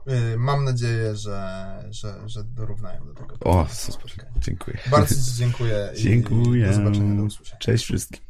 Y, mam nadzieję, że, że, że dorównają do tego. O, spotkania. dziękuję. Bardzo Ci dziękuję. dziękuję. I do zobaczenia, do usłyszenia. Cześć wszystkim.